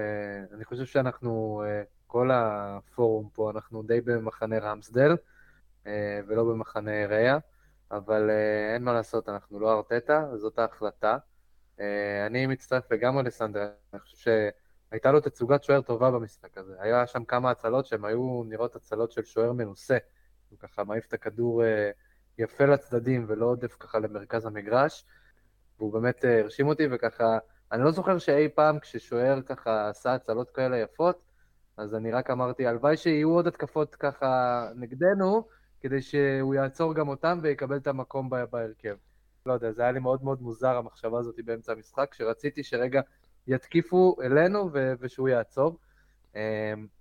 Speaker 2: אני חושב שאנחנו, כל הפורום פה, אנחנו די במחנה רמסדל, ולא במחנה ריה, אבל אין מה לעשות, אנחנו לא ארטטה, זאת ההחלטה. אני מצטרף לגמרי לסנדר, אני חושב שהייתה לו תצוגת שוער טובה במשחק הזה. היה שם כמה הצלות שהן היו נראות הצלות של שוער מנוסה. הוא ככה מעיף את הכדור יפה לצדדים ולא עודף ככה למרכז המגרש, והוא באמת אה, הרשים אותי, וככה, אני לא זוכר שאי פעם כששוער ככה עשה הצלות כאלה יפות, אז אני רק אמרתי, הלוואי שיהיו עוד התקפות ככה נגדנו, כדי שהוא יעצור גם אותם ויקבל את המקום בהרכב. לא יודע, זה היה לי מאוד מאוד מוזר המחשבה הזאת באמצע המשחק, שרציתי שרגע יתקיפו אלינו ו- ושהוא יעצור. Um,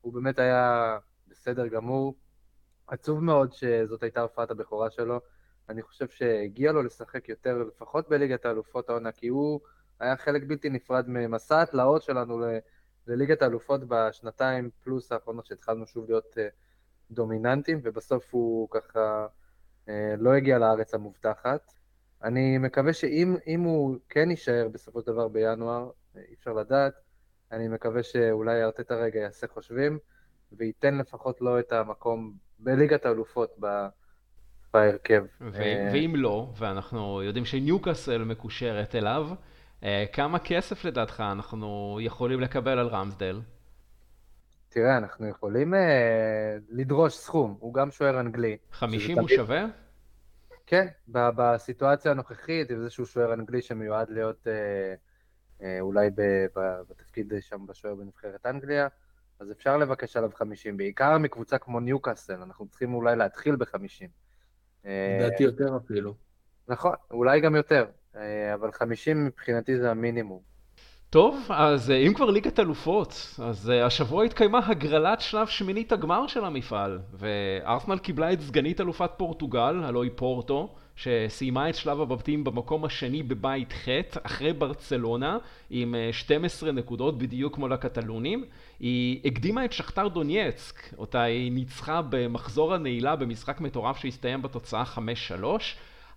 Speaker 2: הוא באמת היה בסדר גמור, עצוב מאוד שזאת הייתה הופעת הבכורה שלו. אני חושב שהגיע לו לשחק יותר, לפחות בליגת האלופות העונה, כי הוא היה חלק בלתי נפרד ממסע התלאות שלנו ל- לליגת האלופות בשנתיים פלוס האחרונות שהתחלנו שוב להיות uh, דומיננטים, ובסוף הוא ככה uh, לא הגיע לארץ המובטחת. אני מקווה שאם הוא כן יישאר בסופו של דבר בינואר, אי אפשר לדעת, אני מקווה שאולי ארטטה רגע יעשה חושבים, וייתן לפחות לו את המקום בליגת האלופות בהרכב.
Speaker 1: אה, ואם לא, ואנחנו יודעים שניוקאסל מקושרת אליו, אה, כמה כסף לדעתך אנחנו יכולים לקבל על רמסדל?
Speaker 2: תראה, אנחנו יכולים uh, לדרוש סכום, הוא גם שוער אנגלי.
Speaker 1: 50 הוא תמיד... שווה?
Speaker 2: כן, בסיטואציה הנוכחית, עם איזשהו שוער אנגלי שמיועד להיות uh, uh, אולי בתפקיד שם בשוער בנבחרת אנגליה, אז אפשר לבקש עליו 50, בעיקר מקבוצה כמו ניוקאסל, אנחנו צריכים אולי להתחיל ב-50.
Speaker 3: לדעתי יותר אפילו.
Speaker 2: נכון, אולי גם יותר, אה, אבל 50 מבחינתי זה המינימום.
Speaker 1: טוב, אז אה, אם כבר ליגת אלופות, אז אה, השבוע התקיימה הגרלת שלב שמינית הגמר של המפעל, וארסנל קיבלה את סגנית אלופת פורטוגל, הלוא פורטו, שסיימה את שלב הבתים במקום השני בבית ח', אחרי ברצלונה, עם 12 נקודות בדיוק כמו לקטלונים. היא הקדימה את שכתר דונייצק, אותה היא ניצחה במחזור הנעילה במשחק מטורף שהסתיים בתוצאה 5-3.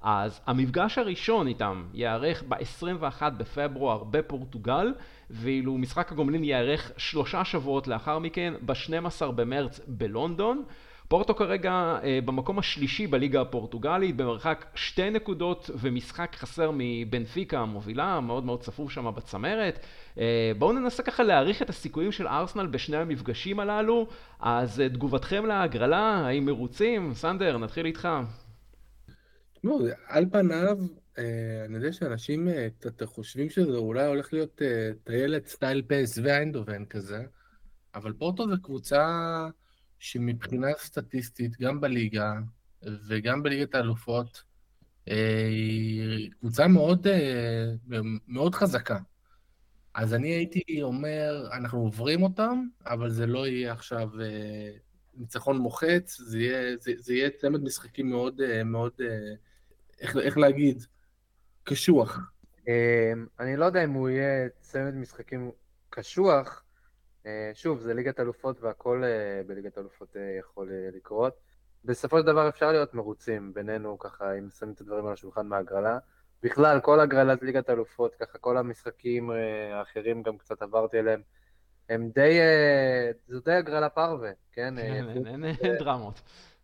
Speaker 1: אז המפגש הראשון איתם ייערך ב-21 בפברואר בפורטוגל, ואילו משחק הגומלין ייערך שלושה שבועות לאחר מכן, ב-12 במרץ בלונדון. פורטו כרגע אה, במקום השלישי בליגה הפורטוגלית, במרחק שתי נקודות ומשחק חסר מבנפיקה המובילה, מאוד מאוד צפוף שם בצמרת. אה, בואו ננסה ככה להעריך את הסיכויים של ארסנל בשני המפגשים הללו. אז אה, תגובתכם להגרלה, האם מרוצים? סנדר, נתחיל איתך.
Speaker 3: לא, על פניו, אה, אני יודע שאנשים קצת חושבים שזה אולי הולך להיות טיילת סטייל פייס ואיינדובן כזה, אבל פורטו זו קבוצה שמבחינה סטטיסטית, גם בליגה וגם בליגת האלופות, היא קבוצה מאוד, מאוד חזקה. אז אני הייתי אומר, אנחנו עוברים אותם, אבל זה לא יהיה עכשיו אה, ניצחון מוחץ, זה יהיה, זה, זה יהיה צמד משחקים מאוד, אה, מאוד, אה, איך, איך להגיד, קשוח.
Speaker 2: אמ, אני לא יודע אם הוא יהיה צמד משחקים קשוח. שוב, זה ליגת אלופות והכל בליגת אלופות יכול לקרות. בסופו של דבר אפשר להיות מרוצים בינינו, ככה, אם שמים את הדברים על השולחן מהגרלה. בכלל, כל הגרלת ליגת אלופות, ככה כל המשחקים אה, האחרים גם קצת עברתי אליהם, הם די, אה, זו די הגרלה פרווה, כן?
Speaker 1: כן, אין דרמות.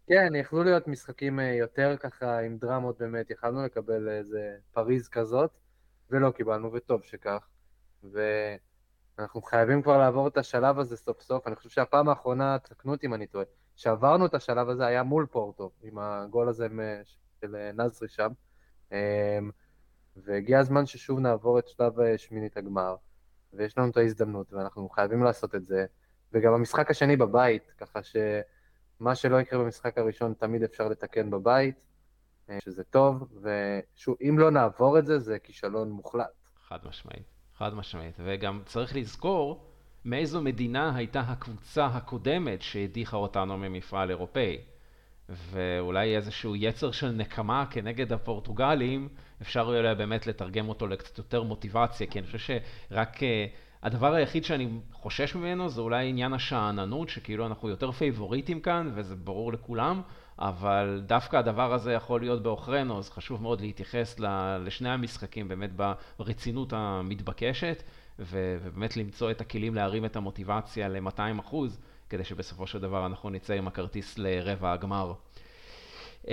Speaker 2: כן, יכלו להיות משחקים אה, יותר ככה עם דרמות באמת, יכלנו לקבל איזה פריז כזאת, ולא קיבלנו, וטוב שכך. ואנחנו חייבים כבר לעבור את השלב הזה סוף סוף. אני חושב שהפעם האחרונה, תקנו אותי אם אני טועה, שעברנו את השלב הזה היה מול פורטו, עם הגול הזה של נזרי שם. והגיע הזמן ששוב נעבור את שלב אה, שמינית הגמר, ויש לנו את ההזדמנות, ואנחנו חייבים לעשות את זה. וגם המשחק השני בבית, ככה שמה שלא יקרה במשחק הראשון תמיד אפשר לתקן בבית, אה, שזה טוב, ושוב, אם לא נעבור את זה, זה כישלון מוחלט.
Speaker 1: חד משמעית, חד משמעית. וגם צריך לזכור מאיזו מדינה הייתה הקבוצה הקודמת שהדיחה אותנו ממפעל אירופאי. ואולי איזשהו יצר של נקמה כנגד הפורטוגלים, אפשר אולי באמת לתרגם אותו לקצת יותר מוטיבציה, כי אני חושב שרק uh, הדבר היחיד שאני חושש ממנו זה אולי עניין השאננות, שכאילו אנחנו יותר פייבוריטים כאן, וזה ברור לכולם, אבל דווקא הדבר הזה יכול להיות בעוכרינו, אז חשוב מאוד להתייחס לשני המשחקים באמת ברצינות המתבקשת, ובאמת למצוא את הכלים להרים את המוטיבציה ל-200 אחוז, כדי שבסופו של דבר אנחנו נצא עם הכרטיס לרבע הגמר. Uh,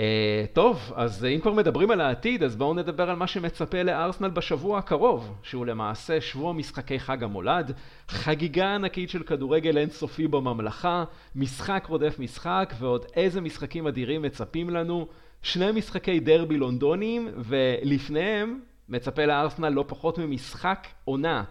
Speaker 1: טוב, אז אם כבר מדברים על העתיד, אז בואו נדבר על מה שמצפה לארסנל בשבוע הקרוב, שהוא למעשה שבוע משחקי חג המולד, חגיגה ענקית של כדורגל אינסופי בממלכה, משחק רודף משחק, ועוד איזה משחקים אדירים מצפים לנו, שני משחקי דרבי לונדוניים, ולפניהם מצפה לארסנל לא פחות ממשחק עונה.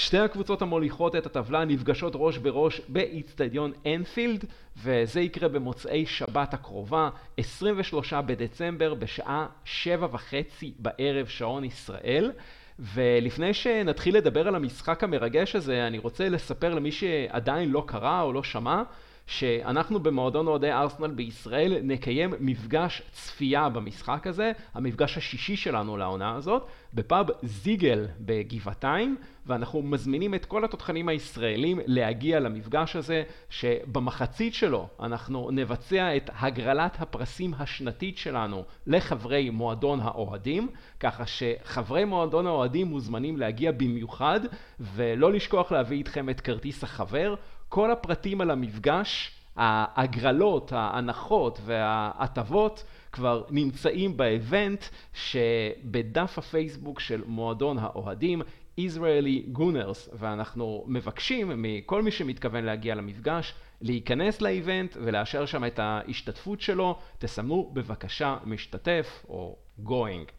Speaker 1: שתי הקבוצות המוליכות את הטבלה נפגשות ראש בראש באיצטדיון אנפילד וזה יקרה במוצאי שבת הקרובה, 23 בדצמבר בשעה שבע וחצי בערב שעון ישראל. ולפני שנתחיל לדבר על המשחק המרגש הזה, אני רוצה לספר למי שעדיין לא קרא או לא שמע, שאנחנו במועדון אוהדי ארסנל בישראל נקיים מפגש צפייה במשחק הזה, המפגש השישי שלנו לעונה הזאת, בפאב זיגל בגבעתיים, ואנחנו מזמינים את כל התותחנים הישראלים להגיע למפגש הזה, שבמחצית שלו אנחנו נבצע את הגרלת הפרסים השנתית שלנו לחברי מועדון האוהדים, ככה שחברי מועדון האוהדים מוזמנים להגיע במיוחד, ולא לשכוח להביא איתכם את כרטיס החבר. כל הפרטים על המפגש, ההגרלות, ההנחות וההטבות כבר נמצאים באבנט שבדף הפייסבוק של מועדון האוהדים Israeli Gunners ואנחנו מבקשים מכל מי שמתכוון להגיע למפגש להיכנס לאיבנט ולאשר שם את ההשתתפות שלו, תסמנו בבקשה משתתף או going.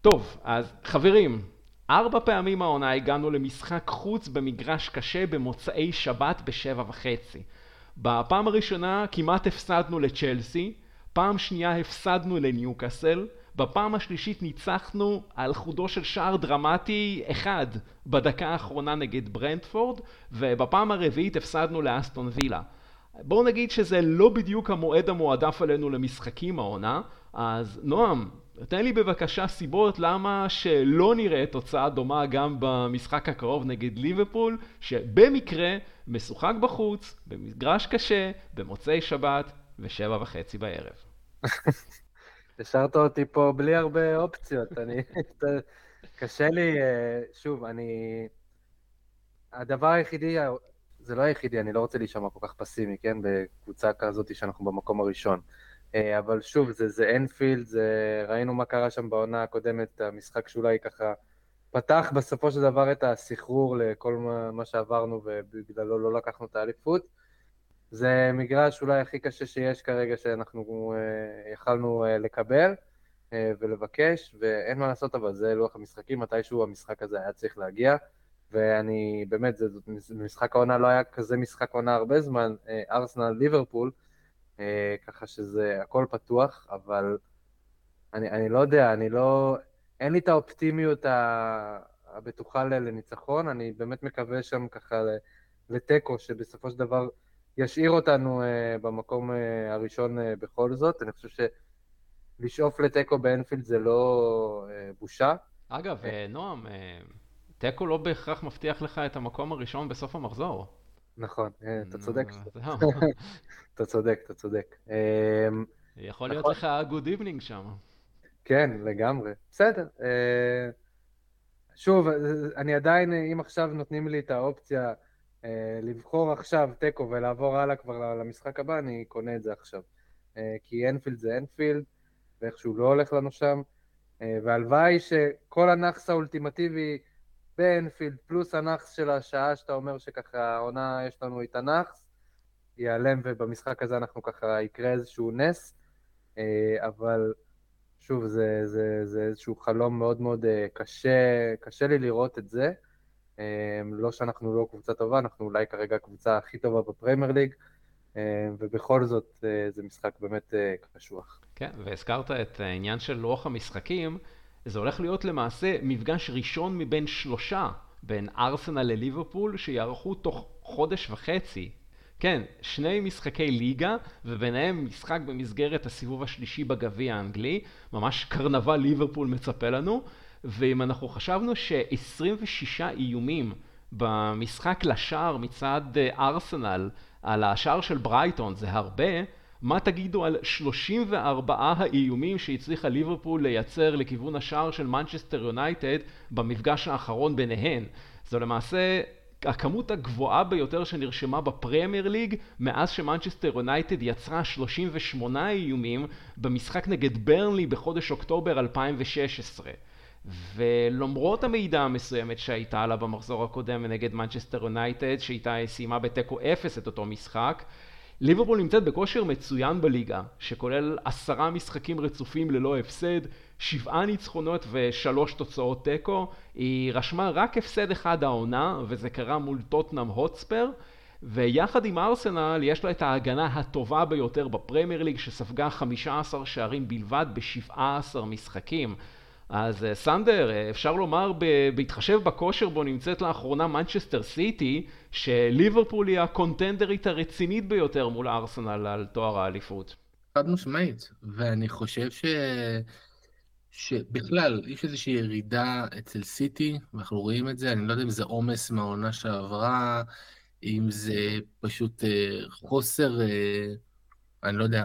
Speaker 1: טוב, אז חברים, ארבע פעמים העונה הגענו למשחק חוץ במגרש קשה במוצאי שבת בשבע וחצי. בפעם הראשונה כמעט הפסדנו לצ'לסי, פעם שנייה הפסדנו לניוקאסל, בפעם השלישית ניצחנו על חודו של שער דרמטי אחד בדקה האחרונה נגד ברנדפורד, ובפעם הרביעית הפסדנו לאסטון וילה. בואו נגיד שזה לא בדיוק המועד המועדף עלינו למשחקים העונה, אז נועם, תן לי בבקשה סיבות למה שלא נראה תוצאה דומה גם במשחק הקרוב נגד ליברפול, שבמקרה משוחק בחוץ, במגרש קשה, במוצאי שבת, ושבע וחצי בערב.
Speaker 2: השארת אותי פה בלי הרבה אופציות, אני... קשה לי, אה, שוב, אני... הדבר היחידי, זה לא היחידי, אני לא רוצה להישמע כל כך פסימי, כן? בקבוצה כזאת שאנחנו במקום הראשון. אה, אבל שוב, זה, זה אנפילד, זה... ראינו מה קרה שם בעונה הקודמת, המשחק שאולי ככה פתח בסופו של דבר את הסחרור לכל מה, מה שעברנו ובגללו לא לקחנו את האליפות. זה מגרש אולי הכי קשה שיש כרגע שאנחנו אה, יכלנו אה, לקבל אה, ולבקש, ואין מה לעשות, אבל זה לוח המשחקים, מתישהו המשחק הזה היה צריך להגיע, ואני, באמת, זה, זה משחק העונה לא היה כזה משחק עונה הרבה זמן, אה, ארסנל ליברפול, ככה שזה הכל פתוח, אבל אני, אני לא יודע, אני לא, אין לי את האופטימיות הבטוחה לניצחון, אני באמת מקווה שם ככה לתיקו, שבסופו של דבר ישאיר אותנו uh, במקום uh, הראשון בכל זאת. אני חושב שלשאוף לתיקו באנפילד זה לא בושה.
Speaker 1: אגב, נועם, תיקו לא בהכרח מבטיח לך את המקום הראשון בסוף המחזור.
Speaker 2: נכון, uh, אתה צודק. אתה צודק, אתה צודק.
Speaker 1: יכול להיות נכון. לך good ebening שם.
Speaker 2: כן, לגמרי. בסדר. שוב, אני עדיין, אם עכשיו נותנים לי את האופציה אה, לבחור עכשיו תיקו ולעבור הלאה כבר למשחק הבא, אני קונה את זה עכשיו. אה, כי אנפילד זה אנפילד, ואיכשהו לא הולך לנו שם, אה, והלוואי שכל הנאחס האולטימטיבי באנפילד, פלוס הנאחס של השעה שאתה אומר שככה העונה יש לנו את הנאחס, ייעלם ובמשחק הזה אנחנו ככה יקרה איזשהו נס, אבל שוב, זה, זה, זה איזשהו חלום מאוד מאוד קשה, קשה לי לראות את זה. אמ, לא שאנחנו לא קבוצה טובה, אנחנו אולי כרגע הקבוצה הכי טובה בפרמייר ליג, ובכל זאת אה, זה משחק באמת אה, קשוח.
Speaker 1: כן, והזכרת את העניין של לוח המשחקים, זה הולך להיות למעשה מפגש ראשון מבין שלושה בין ארסנל לליברפול, שיערכו תוך חודש וחצי. כן, שני משחקי ליגה, וביניהם משחק במסגרת הסיבוב השלישי בגביע האנגלי, ממש קרנבל ליברפול מצפה לנו, ואם אנחנו חשבנו ש-26 איומים במשחק לשער מצד ארסנל על השער של ברייטון זה הרבה, מה תגידו על 34 האיומים שהצליחה ליברפול לייצר לכיוון השער של מנצ'סטר יונייטד במפגש האחרון ביניהן? זו למעשה הכמות הגבוהה ביותר שנרשמה בפרמייר ליג מאז שמנצ'סטר יונייטד יצרה 38 איומים במשחק נגד ברנלי בחודש אוקטובר 2016. ולמרות המעידה המסוימת שהייתה לה במחזור הקודם נגד מנצ'סטר יונייטד, שאיתה סיימה בתיקו 0 את אותו משחק, ליברפול נמצאת בכושר מצוין בליגה, שכולל עשרה משחקים רצופים ללא הפסד, שבעה ניצחונות ושלוש תוצאות תיקו. היא רשמה רק הפסד אחד העונה, וזה קרה מול טוטנאם הוטספר. ויחד עם ארסנל יש לה את ההגנה הטובה ביותר בפרמייר ליג שספגה 15 שערים בלבד ב-17 משחקים. אז אה, סנדר, אה, אפשר לומר, בהתחשב בכושר בו נמצאת לאחרונה מנצ'סטר סיטי, שליברפול היא הקונטנדרית הרצינית ביותר מול ארסנל על תואר האליפות.
Speaker 3: חד משמעית, ואני חושב ש... שבכלל, יש איזושהי ירידה אצל סיטי, ואנחנו רואים את זה, אני לא יודע אם זה עומס מהעונה שעברה, אם זה פשוט אה, חוסר, אני לא יודע,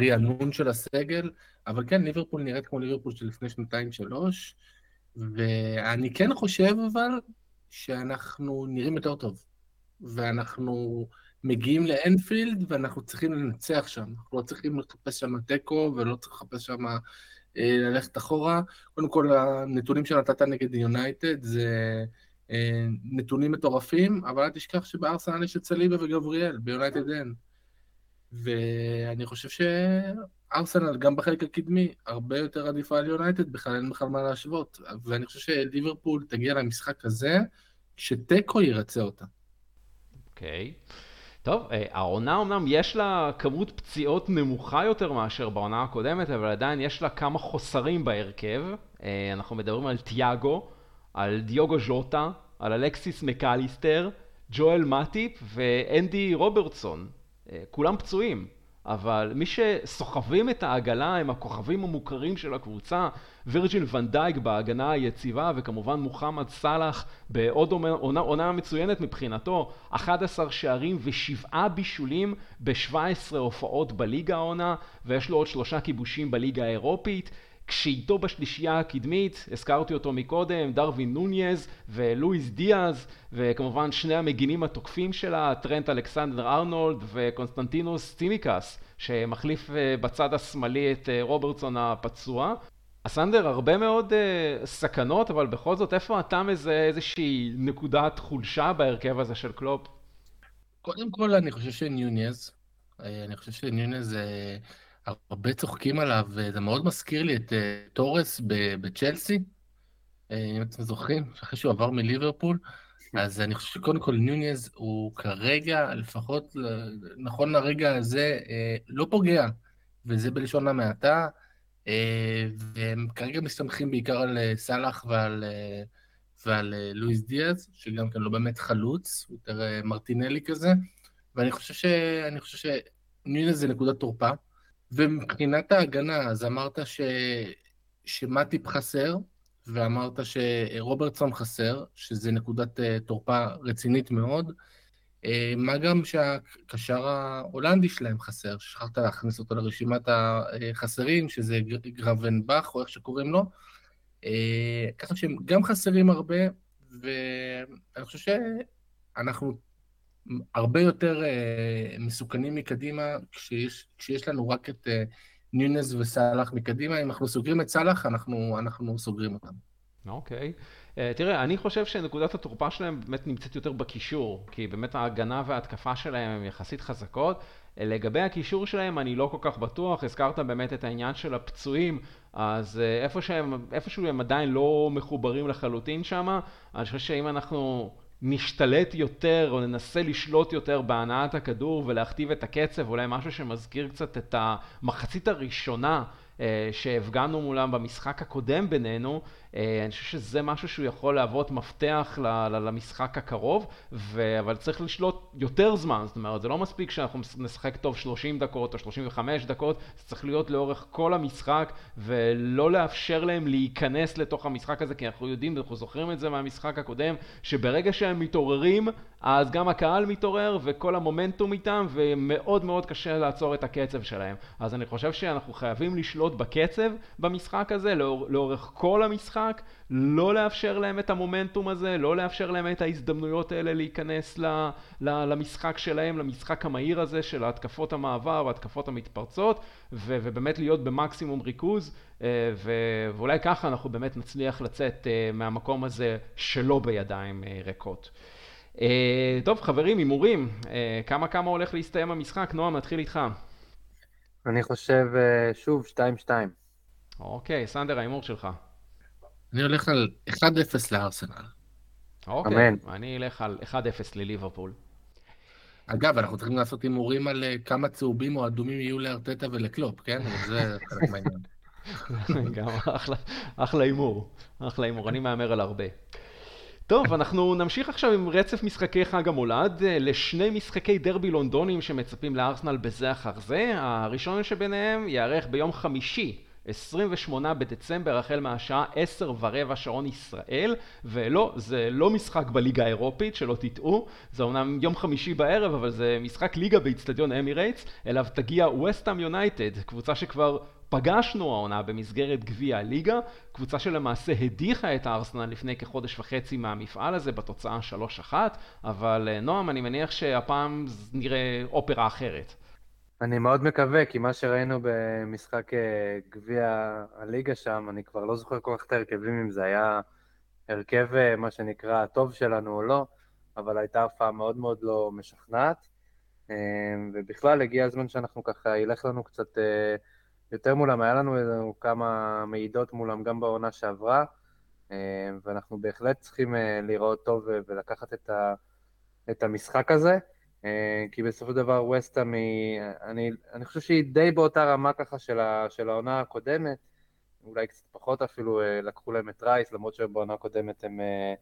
Speaker 3: רענון של הסגל, אבל כן, ליברפול נראית כמו ליברפול של לפני שנתיים-שלוש, ואני כן חושב אבל שאנחנו נראים יותר טוב, ואנחנו מגיעים לאנפילד ואנחנו צריכים לנצח שם, אנחנו לא צריכים לחפש שם תיקו ולא צריך לחפש שם אה, ללכת אחורה. קודם כל, הנתונים שנתת נגד יונייטד זה אה, נתונים מטורפים, אבל אל תשכח שבארסנל יש את סליבה וגבריאל, ביונייטד אין. ואני חושב שארסנל, גם בחלק הקדמי, הרבה יותר עדיפה על יונייטד, בכלל אין בכלל מה להשוות. ואני חושב שליברפול תגיע למשחק הזה, שתיקו ירצה אותה.
Speaker 1: אוקיי. Okay. טוב, אה, העונה אמנם יש לה כמות פציעות נמוכה יותר מאשר בעונה הקודמת, אבל עדיין יש לה כמה חוסרים בהרכב. אה, אנחנו מדברים על תיאגו, על דיוגו ז'וטה, על אלכסיס מקליסטר, ג'ואל מטיפ ואנדי רוברטסון. אה, כולם פצועים, אבל מי שסוחבים את העגלה הם הכוכבים המוכרים של הקבוצה, וירג'יל ואן דייק בהגנה היציבה, וכמובן מוחמד סאלח בעוד עונה, עונה מצוינת מבחינתו, 11 שערים ושבעה בישולים ב-17 הופעות בליגה העונה, ויש לו עוד שלושה כיבושים בליגה האירופית. כשאיתו בשלישייה הקדמית, הזכרתי אותו מקודם, דרווין נונייז ולואיס דיאז, וכמובן שני המגינים התוקפים שלה, טרנט אלכסנדר ארנולד וקונסטנטינוס צימיקאס, שמחליף אה, בצד השמאלי את אה, רוברטסון הפצוע. סנדר, הרבה מאוד uh, סכנות, אבל בכל זאת, איפה אתה מזהה איזושהי נקודת חולשה בהרכב הזה של קלופ?
Speaker 3: קודם כל, אני חושב שנונייז, אני חושב שנונייז... Uh... הרבה צוחקים עליו, וזה מאוד מזכיר לי את uh, טורס בצ'לסי, uh, אם אתם זוכרים, אחרי שהוא עבר מליברפול, אז אני חושב שקודם כל נונייז הוא כרגע, לפחות נכון לרגע הזה, לא פוגע, וזה בלשון המעטה, והם כרגע מסתמכים בעיקר על סאלח ועל, ועל לואיס דיאז, שגם כן לא באמת חלוץ, יותר uh, מרטינלי כזה, ואני חושב ש... חושב שניוניז זה נקודת תורפה. ומבחינת ההגנה, אז אמרת ש... שמטיפ חסר, ואמרת שרוברטסון חסר, שזה נקודת אה, תורפה רצינית מאוד. אה, מה גם שהקשר ההולנדי שלהם חסר, שכחת להכניס אותו לרשימת החסרים, שזה גרבנבך, או איך שקוראים לו. אה, ככה שהם גם חסרים הרבה, ואני חושב שאנחנו הרבה יותר uh, מסוכנים מקדימה, כשיש, כשיש לנו רק את uh, ניונס וסאלח מקדימה. אם אנחנו סוגרים את סאלח, אנחנו, אנחנו סוגרים אותם.
Speaker 1: אוקיי. Okay. Uh, תראה, אני חושב שנקודת התורפה שלהם באמת נמצאת יותר בקישור, כי באמת ההגנה וההתקפה שלהם הן יחסית חזקות. לגבי הקישור שלהם אני לא כל כך בטוח, הזכרת באמת את העניין של הפצועים, אז איפה שהם, איפשהו הם עדיין לא מחוברים לחלוטין שם, אני חושב שאם אנחנו נשתלט יותר או ננסה לשלוט יותר בהנעת הכדור ולהכתיב את הקצב, אולי משהו שמזכיר קצת את המחצית הראשונה שהפגנו מולם במשחק הקודם בינינו, אני חושב שזה משהו שהוא יכול להוות מפתח למשחק הקרוב, ו... אבל צריך לשלוט יותר זמן, זאת אומרת, זה לא מספיק שאנחנו נשחק טוב 30 דקות או 35 דקות, זה צריך להיות לאורך כל המשחק, ולא לאפשר להם להיכנס לתוך המשחק הזה, כי אנחנו יודעים, אנחנו זוכרים את זה מהמשחק הקודם, שברגע שהם מתעוררים, אז גם הקהל מתעורר וכל המומנטום איתם, ומאוד מאוד קשה לעצור את הקצב שלהם. אז אני חושב שאנחנו חייבים לשלוט בקצב במשחק הזה, לאור, לאורך כל המשחק, לא לאפשר להם את המומנטום הזה, לא לאפשר להם את ההזדמנויות האלה להיכנס ל, ל, למשחק שלהם, למשחק המהיר הזה של התקפות המעבר והתקפות המתפרצות, ו, ובאמת להיות במקסימום ריכוז, אה, ו, ואולי ככה אנחנו באמת נצליח לצאת אה, מהמקום הזה שלא בידיים אה, ריקות. טוב חברים, הימורים, כמה כמה הולך להסתיים המשחק? נועם, נתחיל איתך.
Speaker 2: אני חושב שוב 2-2.
Speaker 1: אוקיי, סנדר, ההימור שלך.
Speaker 3: אני הולך על 1-0 לארסנל.
Speaker 1: אוקיי, אמן. אני אלך על 1-0 לליברפול.
Speaker 3: אגב, אנחנו צריכים לעשות הימורים על אה, כמה צהובים או אדומים יהיו לארטטה ולקלופ, כן? זה חלק מהעניין.
Speaker 1: גם אחלה הימור, אחלה הימור, אני מהמר על הרבה. טוב, אנחנו נמשיך עכשיו עם רצף משחקי חג המולד אה, לשני משחקי דרבי לונדונים שמצפים לארסנל בזה אחר זה. הראשון שביניהם ייערך ביום חמישי, 28 בדצמבר החל מהשעה 10 ורבע שעון ישראל ולא, זה לא משחק בליגה האירופית, שלא תטעו. זה אומנם יום חמישי בערב אבל זה משחק ליגה באיצטדיון אמירייטס אליו תגיע וסטאם יונייטד, קבוצה שכבר פגשנו העונה במסגרת גביע הליגה, קבוצה שלמעשה הדיחה את הארסנל לפני כחודש וחצי מהמפעל הזה בתוצאה 3-1 אבל אה, נועם אני מניח שהפעם נראה אופרה אחרת
Speaker 2: אני מאוד מקווה, כי מה שראינו במשחק אה, גביע הליגה שם, אני כבר לא זוכר כל כך את ההרכבים, אם זה היה הרכב, אה, מה שנקרא, הטוב שלנו או לא, אבל הייתה הופעה מאוד מאוד לא משכנעת. אה, ובכלל, הגיע הזמן שאנחנו ככה, ילך לנו קצת יותר מולם, היה לנו כמה מעידות מולם גם בעונה שעברה, ואנחנו בהחלט צריכים לראות טוב ולקחת את המשחק הזה. אה, כי בסופו של דבר ווסטהאם היא, אני, אני חושב שהיא די באותה רמה ככה של, ה, של העונה הקודמת, אולי קצת פחות אפילו, אה, לקחו להם את רייס, למרות שבעונה הקודמת הם אה,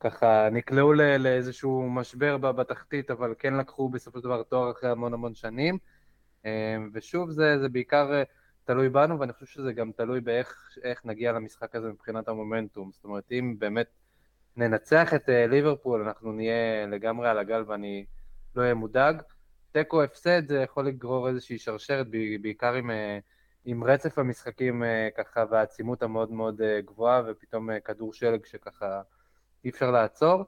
Speaker 2: ככה נקלעו לאיזשהו משבר בתחתית, אבל כן לקחו בסופו של דבר תואר אחרי המון המון שנים, ושוב זה, זה בעיקר תלוי בנו, ואני חושב שזה גם תלוי באיך נגיע למשחק הזה מבחינת המומנטום, זאת אומרת אם באמת ננצח את ליברפול, אנחנו נהיה לגמרי על הגל ואני לא יהיה מודאג. תיקו הפסד זה יכול לגרור איזושהי שרשרת, בעיקר עם, אה, עם רצף המשחקים אה, ככה והעצימות המאוד מאוד אה, גבוהה, ופתאום כדור שלג שככה אי אפשר לעצור.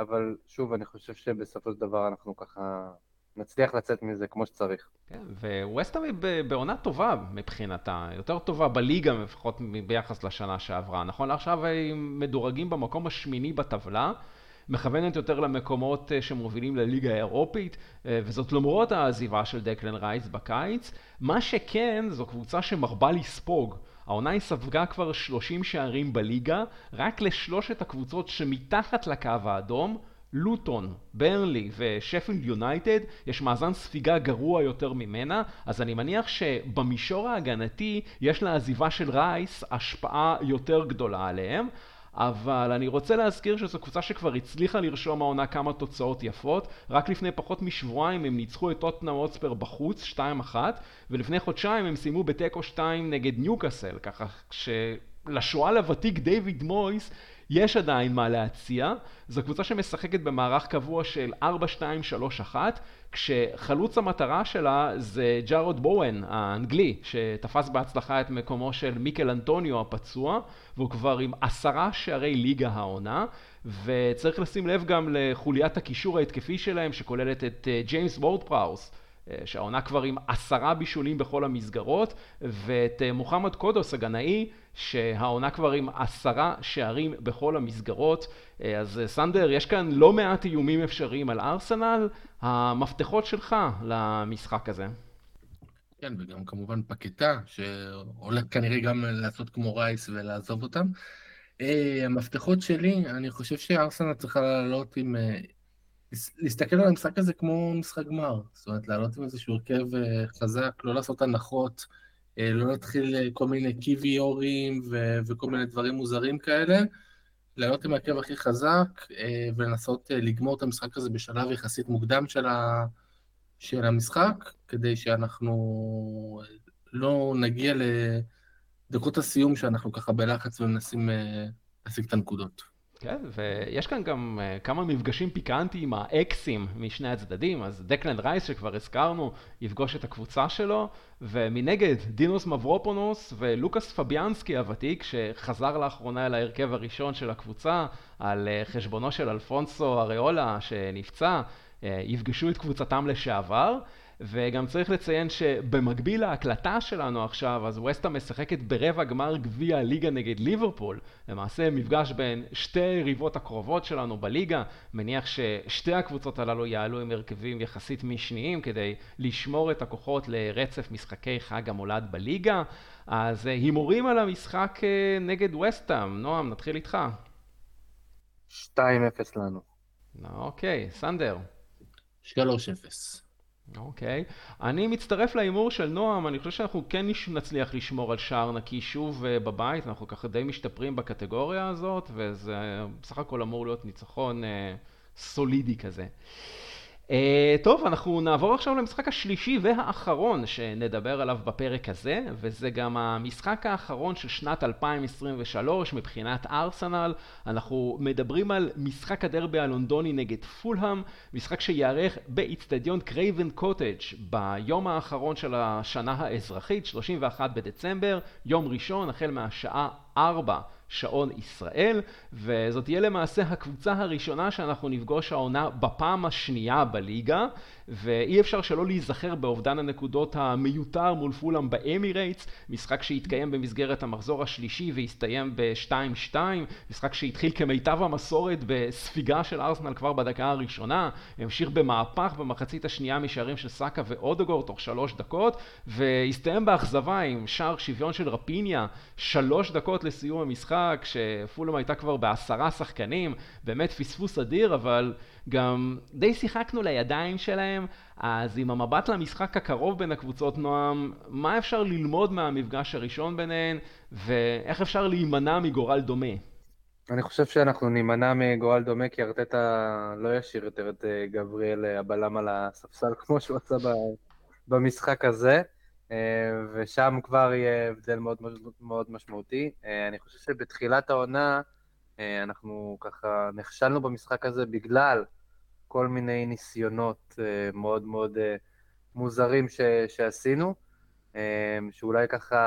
Speaker 2: אבל שוב, אני חושב שבסופו של דבר אנחנו ככה נצליח לצאת מזה כמו שצריך.
Speaker 1: כן, וווסטהאם היא בעונה טובה מבחינתה, יותר טובה בליגה לפחות ביחס לשנה שעברה. נכון לעכשיו הם מדורגים במקום השמיני בטבלה. מכוונת יותר למקומות אה, שמובילים לליגה האירופית, אה, וזאת למרות העזיבה של דקלן רייס בקיץ. מה שכן, זו קבוצה שמרבה לספוג. העונה היא ספגה כבר 30 שערים בליגה, רק לשלושת הקבוצות שמתחת לקו האדום, לוטון, ברנלי ושפילד יונייטד, יש מאזן ספיגה גרוע יותר ממנה, אז אני מניח שבמישור ההגנתי יש לעזיבה של רייס השפעה יותר גדולה עליהם. אבל אני רוצה להזכיר שזו קבוצה שכבר הצליחה לרשום העונה כמה תוצאות יפות. רק לפני פחות משבועיים הם ניצחו את טוטנאם הוטספר בחוץ, 2-1, ולפני חודשיים הם סיימו בתיקו 2 נגד ניוקאסל, ככה שלשועל הוותיק דיוויד מויס יש עדיין מה להציע. זו קבוצה שמשחקת במערך קבוע של 4-2-3-1, כשחלוץ המטרה שלה זה ג'ארוד בואן האנגלי, שתפס בהצלחה את מקומו של מיקל אנטוניו הפצוע, והוא כבר עם עשרה שערי ליגה העונה, וצריך לשים לב גם לחוליית הקישור ההתקפי שלהם, שכוללת את אה, ג'יימס וורד פראוס. אה, שהעונה כבר עם עשרה בישולים בכל המסגרות, ואת אה, מוחמד קודוס הגנאי, שהעונה כבר עם עשרה שערים בכל המסגרות. אה, אז סנדר, יש כאן לא מעט איומים אפשריים על ארסנל, המפתחות שלך למשחק הזה.
Speaker 3: כן, וגם כמובן פקטה, שהולך כנראה גם לעשות כמו רייס ולעזוב אותם. המפתחות שלי, אני חושב שארסנל צריכה לעלות עם להסתכל על המשחק הזה כמו משחק גמר, זאת אומרת לעלות עם איזשהו הרכב אה, חזק, לא לעשות הנחות, לא להתחיל כל מיני קיוויורים וכל מיני דברים מוזרים כאלה, לעלות עם ההרכב הכי חזק ולנסות לגמור את המשחק הזה בשלב יחסית מוקדם של, ה... של המשחק, כדי שאנחנו לא נגיע לדקות הסיום שאנחנו ככה בלחץ ומנסים להשיג את הנקודות.
Speaker 1: כן, ויש כאן גם uh, כמה מפגשים פיקנטיים עם האקסים משני הצדדים, אז דקלן רייס שכבר הזכרנו, יפגוש את הקבוצה שלו, ומנגד דינוס מברופונוס ולוקאס פביאנסקי הוותיק, שחזר לאחרונה אל ההרכב הראשון של הקבוצה, על uh, חשבונו של אלפונסו אריולה שנפצע, uh, יפגשו את קבוצתם לשעבר. וגם צריך לציין שבמקביל להקלטה שלנו עכשיו, אז ווסטה משחקת ברבע גמר גביע הליגה נגד ליברפול. למעשה מפגש בין שתי היריבות הקרובות שלנו בליגה. מניח ששתי הקבוצות הללו יעלו עם הרכבים יחסית משניים כדי לשמור את הכוחות לרצף משחקי חג המולד בליגה. אז אה, הימורים על המשחק אה, נגד ווסטאם. נועם, נתחיל איתך.
Speaker 2: 2-0 לנו.
Speaker 1: אוקיי, סנדר.
Speaker 3: 3-0.
Speaker 1: אוקיי. אני מצטרף להימור של נועם, אני חושב שאנחנו כן נצליח לשמור על שער נקי שוב uh, בבית, אנחנו ככה די משתפרים בקטגוריה הזאת, וזה בסך הכל אמור להיות ניצחון uh, סולידי כזה. Uh, טוב, אנחנו נעבור עכשיו למשחק השלישי והאחרון שנדבר עליו בפרק הזה, וזה גם המשחק האחרון של שנת 2023 מבחינת ארסנל. אנחנו מדברים על משחק הדרבי הלונדוני נגד פולהאם, משחק שייערך באיצטדיון קרייבן קוטג' ביום האחרון של השנה האזרחית, 31 בדצמבר, יום ראשון, החל מהשעה 4 שעון ישראל, וזאת תהיה למעשה הקבוצה הראשונה שאנחנו נפגוש העונה בפעם השנייה בליגה, ואי אפשר שלא להיזכר באובדן הנקודות המיותר מול פולאם באמירייטס, משחק שהתקיים במסגרת המחזור השלישי והסתיים ב-2-2, משחק שהתחיל כמיטב המסורת בספיגה של ארסנל כבר בדקה הראשונה, המשיך במהפך במחצית השנייה משערים של סאקה ואודוגור תוך שלוש דקות, והסתיים באכזבה עם שער שוויון של רפיניה, שלוש דקות לסיום המשחק, שפולאם הייתה כבר בעשרה שחקנים, באמת פספוס אדיר, אבל גם די שיחקנו לידיים שלהם, אז עם המבט למשחק הקרוב בין הקבוצות, נועם, מה אפשר ללמוד מהמפגש הראשון ביניהן, ואיך אפשר להימנע מגורל דומה?
Speaker 2: אני חושב שאנחנו נימנע מגורל דומה, כי ארטטה לא ישאיר יותר את אה, גבריאל אה, הבלם על הספסל, כמו שהוא עשה במשחק הזה. אה, ושם כבר יהיה הבדל מאוד, מאוד משמעותי. אני חושב שבתחילת העונה, אנחנו ככה נכשלנו במשחק הזה בגלל כל מיני ניסיונות אה, מאוד מאוד אה, מוזרים ש, שעשינו, שאולי ככה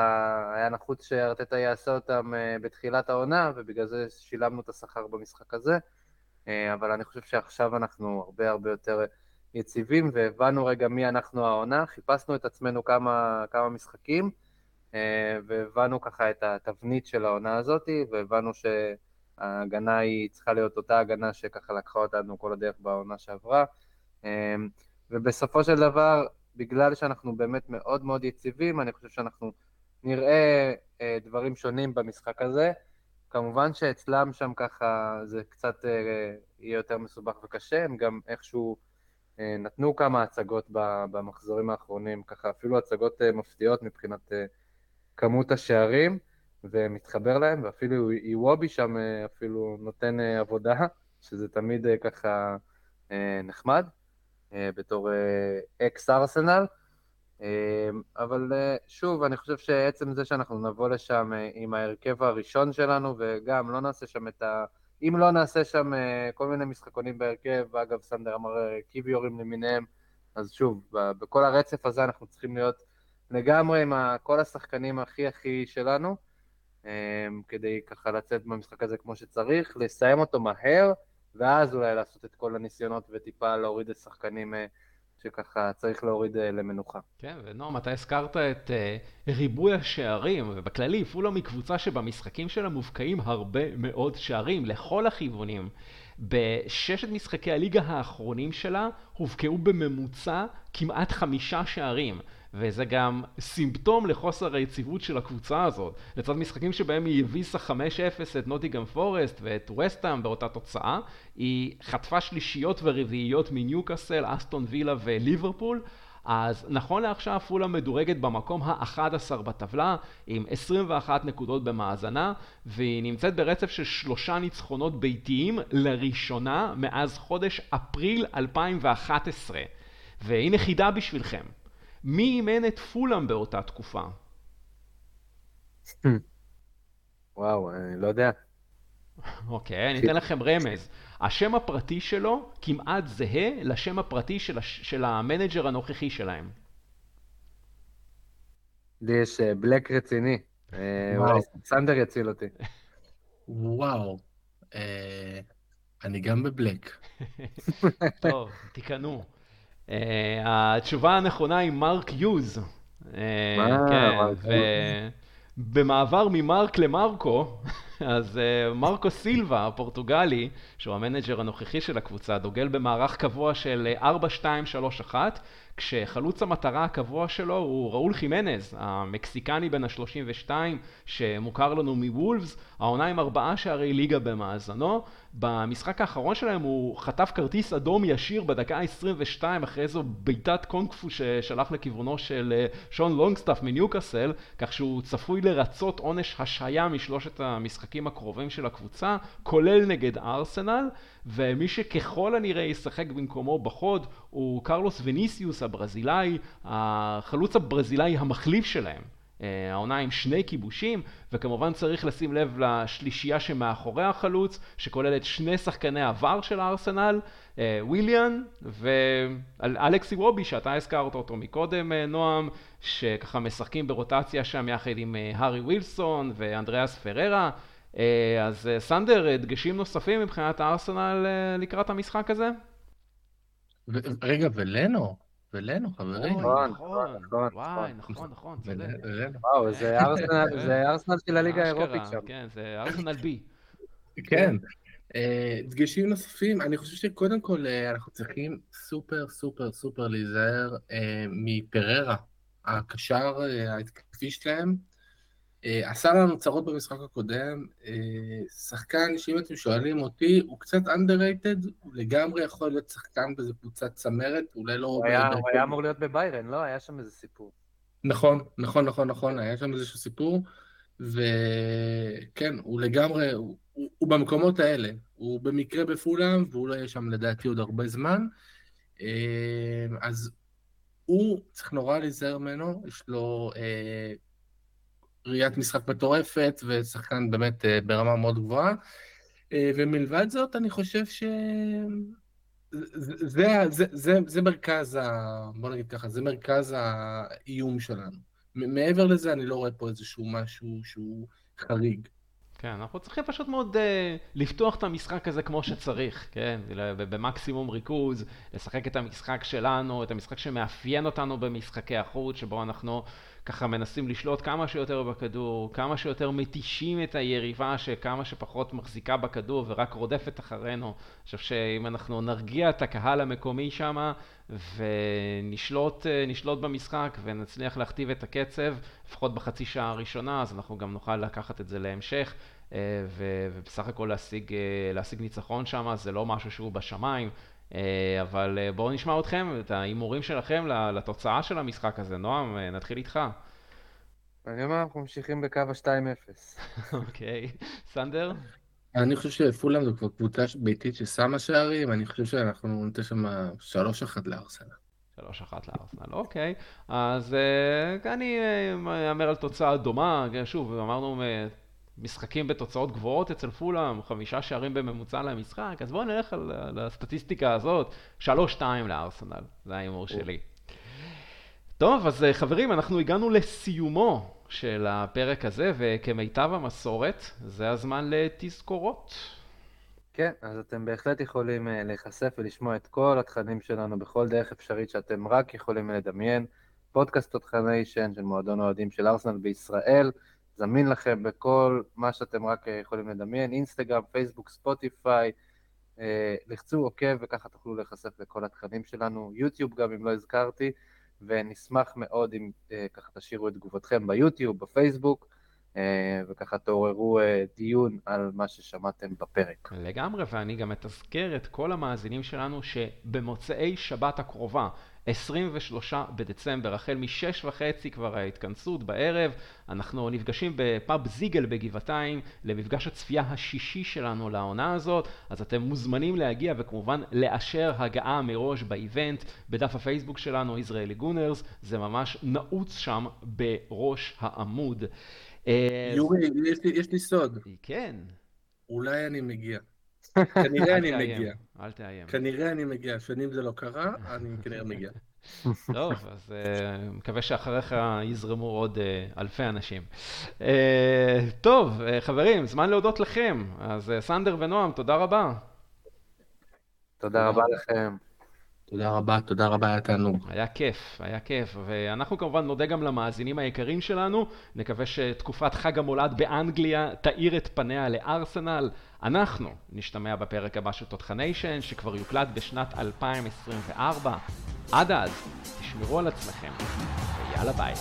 Speaker 2: היה נחוץ שארטטה יעשה אותם בתחילת העונה, ובגלל זה שילמנו את השכר במשחק הזה, אבל אני חושב שעכשיו אנחנו הרבה הרבה יותר יציבים, והבנו רגע מי אנחנו העונה, חיפשנו את עצמנו כמה, כמה משחקים, והבנו ככה את התבנית של העונה הזאת, והבנו ש... ההגנה היא צריכה להיות אותה הגנה שככה לקחה אותנו כל הדרך בעונה שעברה. אמ, ובסופו של דבר, בגלל שאנחנו באמת מאוד מאוד יציבים, אני חושב שאנחנו נראה אה, דברים שונים במשחק הזה. כמובן שאצלם שם ככה זה קצת אה, יהיה יותר מסובך וקשה, הם גם איכשהו אה, נתנו כמה הצגות במחזורים האחרונים, ככה אפילו הצגות מפתיעות מבחינת כמות השערים. ומתחבר להם, ואפילו איוובי שם אה, אפילו נותן אה, עבודה, שזה תמיד אה, ככה נחמד, בתור אקס ארסנל. אבל שוב, אני חושב שעצם זה שאנחנו נבוא לשם עם ההרכב הראשון שלנו, וגם לא נעשה שם את ה... אם לא נעשה שם כל מיני משחקונים בהרכב, אגב, סנדר אמר קיוויורים למיניהם, אז שוב, בכל הרצף הזה אנחנו צריכים להיות לגמרי עם כל השחקנים הכי הכי שלנו. אמ, כדי ככה לצאת במשחק הזה כמו שצריך, לסיים אותו מהר, ואז אולי לעשות את כל הניסיונות וטיפה להוריד את שחקנים אה, שככה צריך להוריד אה, למנוחה.
Speaker 1: כן, ונועם, אתה הזכרת את uh, ריבוי השערים, ובכללי, פולו מקבוצה שבמשחקים שלה מובקעים הרבה מאוד שערים, לכל הכיוונים. בששת משחקי הליגה האחרונים שלה הובקעו בממוצע כמעט חמישה שערים. וזה גם סימפטום לחוסר היציבות של הקבוצה הזאת. לצד משחקים שבהם היא הביסה 5-0 את נוטיגם פורסט ואת וסטאם באותה תוצאה, היא חטפה שלישיות ורביעיות מניוקאסל, אסטון וילה וליברפול, אז נכון לעכשיו פולה מדורגת במקום ה-11 בטבלה עם 21 נקודות במאזנה והיא נמצאת ברצף של שלושה ניצחונות ביתיים לראשונה מאז חודש אפריל 2011 והנה חידה בשבילכם מי אימן את פולאם באותה תקופה?
Speaker 2: וואו, אני לא יודע.
Speaker 1: אוקיי, אני אתן לכם רמז. השם הפרטי שלו כמעט זהה לשם הפרטי של, הש... של המנג'ר הנוכחי שלהם.
Speaker 2: לי יש אה, black רציני. אה, אולי סנדר יציל אותי.
Speaker 3: וואו. אה, אני גם ב black.
Speaker 1: טוב, תיכנעו. התשובה הנכונה היא מארק יוז.
Speaker 2: מה?
Speaker 1: כן, ובמעבר ממרק למרקו, אז uh, מרקו סילבה, הפורטוגלי, שהוא המנג'ר הנוכחי של הקבוצה, דוגל במערך קבוע של 4-2-3-1, כשחלוץ המטרה הקבוע שלו הוא ראול חימנז, המקסיקני בן ה-32, שמוכר לנו מוולפס, העונה עם ארבעה שערי ליגה במאזנו. במשחק האחרון שלהם הוא חטף כרטיס אדום ישיר בדקה ה-22 אחרי איזו בעיטת קונג פו ששלח לכיוונו של אה, שון לונגסטאפ מניוקאסל, כך שהוא צפוי לרצות עונש השעיה משלושת המשחקים הקרובים של הקבוצה, כולל נגד ארסנל, ומי שככל הנראה ישחק במקומו בחוד הוא קרלוס וניסיוס הברזילאי, החלוץ הברזילאי המחליף שלהם. אה, העונה עם שני כיבושים, וכמובן צריך לשים לב לשלישייה שמאחורי החלוץ, שכוללת שני שחקני עבר של הארסנל, אה, וויליאן ואלכסי וובי, שאתה הזכרת אותו מקודם, אה, נועם, שככה משחקים ברוטציה שם יחד עם הארי ווילסון ואנדריאס פררה. אז סנדר, דגשים נוספים מבחינת הארסנל לקראת המשחק הזה?
Speaker 3: רגע, ולנו? ולנו, חברים.
Speaker 1: נכון, נכון, נכון, וואי, נכון, נכון, צודק.
Speaker 2: וואו, זה ארסנל של הליגה האירופית שם.
Speaker 1: כן, זה ארסנל בי.
Speaker 3: כן. דגשים נוספים, אני חושב שקודם כל אנחנו צריכים סופר סופר סופר להיזהר מפררה, הקשר ההתקפי שלהם. אה, עשה לנו צרות במשחק הקודם, אה, שחקן שאם אתם שואלים אותי, הוא קצת underrated, הוא לגמרי יכול להיות שחקן באיזה קבוצת צמרת, אולי לא...
Speaker 2: הוא היה, הוא היה אמור להיות בביירן, לא? היה שם איזה סיפור.
Speaker 3: נכון, נכון, נכון, נכון, היה שם איזשהו סיפור, וכן, הוא לגמרי, הוא, הוא, הוא במקומות האלה, הוא במקרה בפולאם, והוא לא יהיה שם לדעתי עוד הרבה זמן, אה, אז הוא צריך נורא להיזהר ממנו, יש לו ראיית משחק מטורפת, ושחקן באמת אה, ברמה מאוד גבוהה. אה, ומלבד זאת, אני חושב ש... זה, זה, זה, זה מרכז ה... בוא נגיד ככה, זה מרכז האיום שלנו. מעבר לזה, אני לא רואה פה איזשהו משהו שהוא חריג.
Speaker 1: כן, אנחנו צריכים פשוט מאוד uh, לפתוח את המשחק הזה כמו שצריך, כן? במקסימום ריכוז, לשחק את המשחק שלנו, את המשחק שמאפיין אותנו במשחקי החוץ, שבו אנחנו ככה מנסים לשלוט כמה שיותר בכדור, כמה שיותר מתישים את היריבה שכמה שפחות מחזיקה בכדור ורק רודפת אחרינו. אני חושב שאם אנחנו נרגיע את הקהל המקומי שם ונשלוט במשחק ונצליח להכתיב את הקצב, לפחות בחצי שעה הראשונה, אז אנחנו גם נוכל לקחת את זה להמשך. אה, ובסך הכל להשיג, אה, להשיג ניצחון שם זה לא משהו שהוא בשמיים, אה, אבל אה, בואו נשמע אתכם, את ההימורים שלכם לתוצאה של המשחק הזה. נועם, אה, נתחיל איתך.
Speaker 2: אני אומר, אנחנו ממשיכים בקו ה-2-0.
Speaker 1: אוקיי. סנדר?
Speaker 3: אני חושב שפולאם זו כבר קבוצה ביתית ששמה שערים, אני חושב שאנחנו ניתן שם 3-1 לארסנל.
Speaker 1: 3-1 לארסנל, אוקיי. אז אני אאמר על תוצאה דומה, שוב, אמרנו משחקים בתוצאות גבוהות אצל פולאם, חמישה שערים בממוצע למשחק, אז בואו נלך על, על הסטטיסטיקה הזאת, שלוש שתיים לארסנל, זה ההימור שלי. טוב, אז אה, חברים, אנחנו הגענו לסיומו של הפרק הזה, וכמיטב המסורת, זה הזמן לתזכורות.
Speaker 2: כן, אז אתם בהחלט יכולים אה, להיחשף ולשמוע את כל התכנים שלנו בכל דרך אפשרית שאתם רק יכולים לדמיין. פודקאסט תותחניישן של מועדון האוהדים של ארסנל בישראל. זמין לכם בכל מה שאתם רק אה, יכולים לדמיין, אינסטגרם, פייסבוק, ספוטיפיי, אה, לחצו עוקב וככה תוכלו להיחשף לכל התכנים שלנו, יוטיוב גם אם לא הזכרתי, ונשמח מאוד אם אה, ככה תשאירו את תגובתכם ביוטיוב, בפייסבוק, וככה תעוררו דיון על מה ששמעתם בפרק.
Speaker 1: לגמרי, ואני גם מתזכר את כל המאזינים שלנו שבמוצאי שבת הקרובה 23 בדצמבר, החל משש וחצי כבר ההתכנסות בערב, אנחנו נפגשים בפאב זיגל בגבעתיים למפגש הצפייה השישי שלנו לעונה הזאת, אז אתם מוזמנים להגיע וכמובן לאשר הגעה מראש באיבנט, בדף הפייסבוק שלנו, ישראלי גונרס, זה ממש נעוץ שם בראש העמוד.
Speaker 3: אה, יורי, יש לי, יש לי סוד.
Speaker 1: כן.
Speaker 3: אולי אני מגיע. כנראה אני מגיע.
Speaker 1: אל תאיים.
Speaker 3: כנראה אני מגיע. שנים זה לא קרה, אני כנראה מגיע.
Speaker 1: טוב, אז uh, מקווה שאחריך יזרמו עוד uh, אלפי אנשים. Uh, טוב, uh, חברים, זמן להודות לכם. אז uh, סנדר ונועם, תודה רבה.
Speaker 2: תודה רבה לכם.
Speaker 3: תודה רבה, תודה רבה, היה תענוג.
Speaker 1: היה כיף, היה כיף, ואנחנו כמובן נודה גם למאזינים היקרים שלנו, נקווה שתקופת חג המולד באנגליה תאיר את פניה לארסנל. אנחנו נשתמע בפרק הבא של תותחניישן, שכבר יוקלט בשנת 2024. עד אז, תשמרו על עצמכם, ויאללה ביי.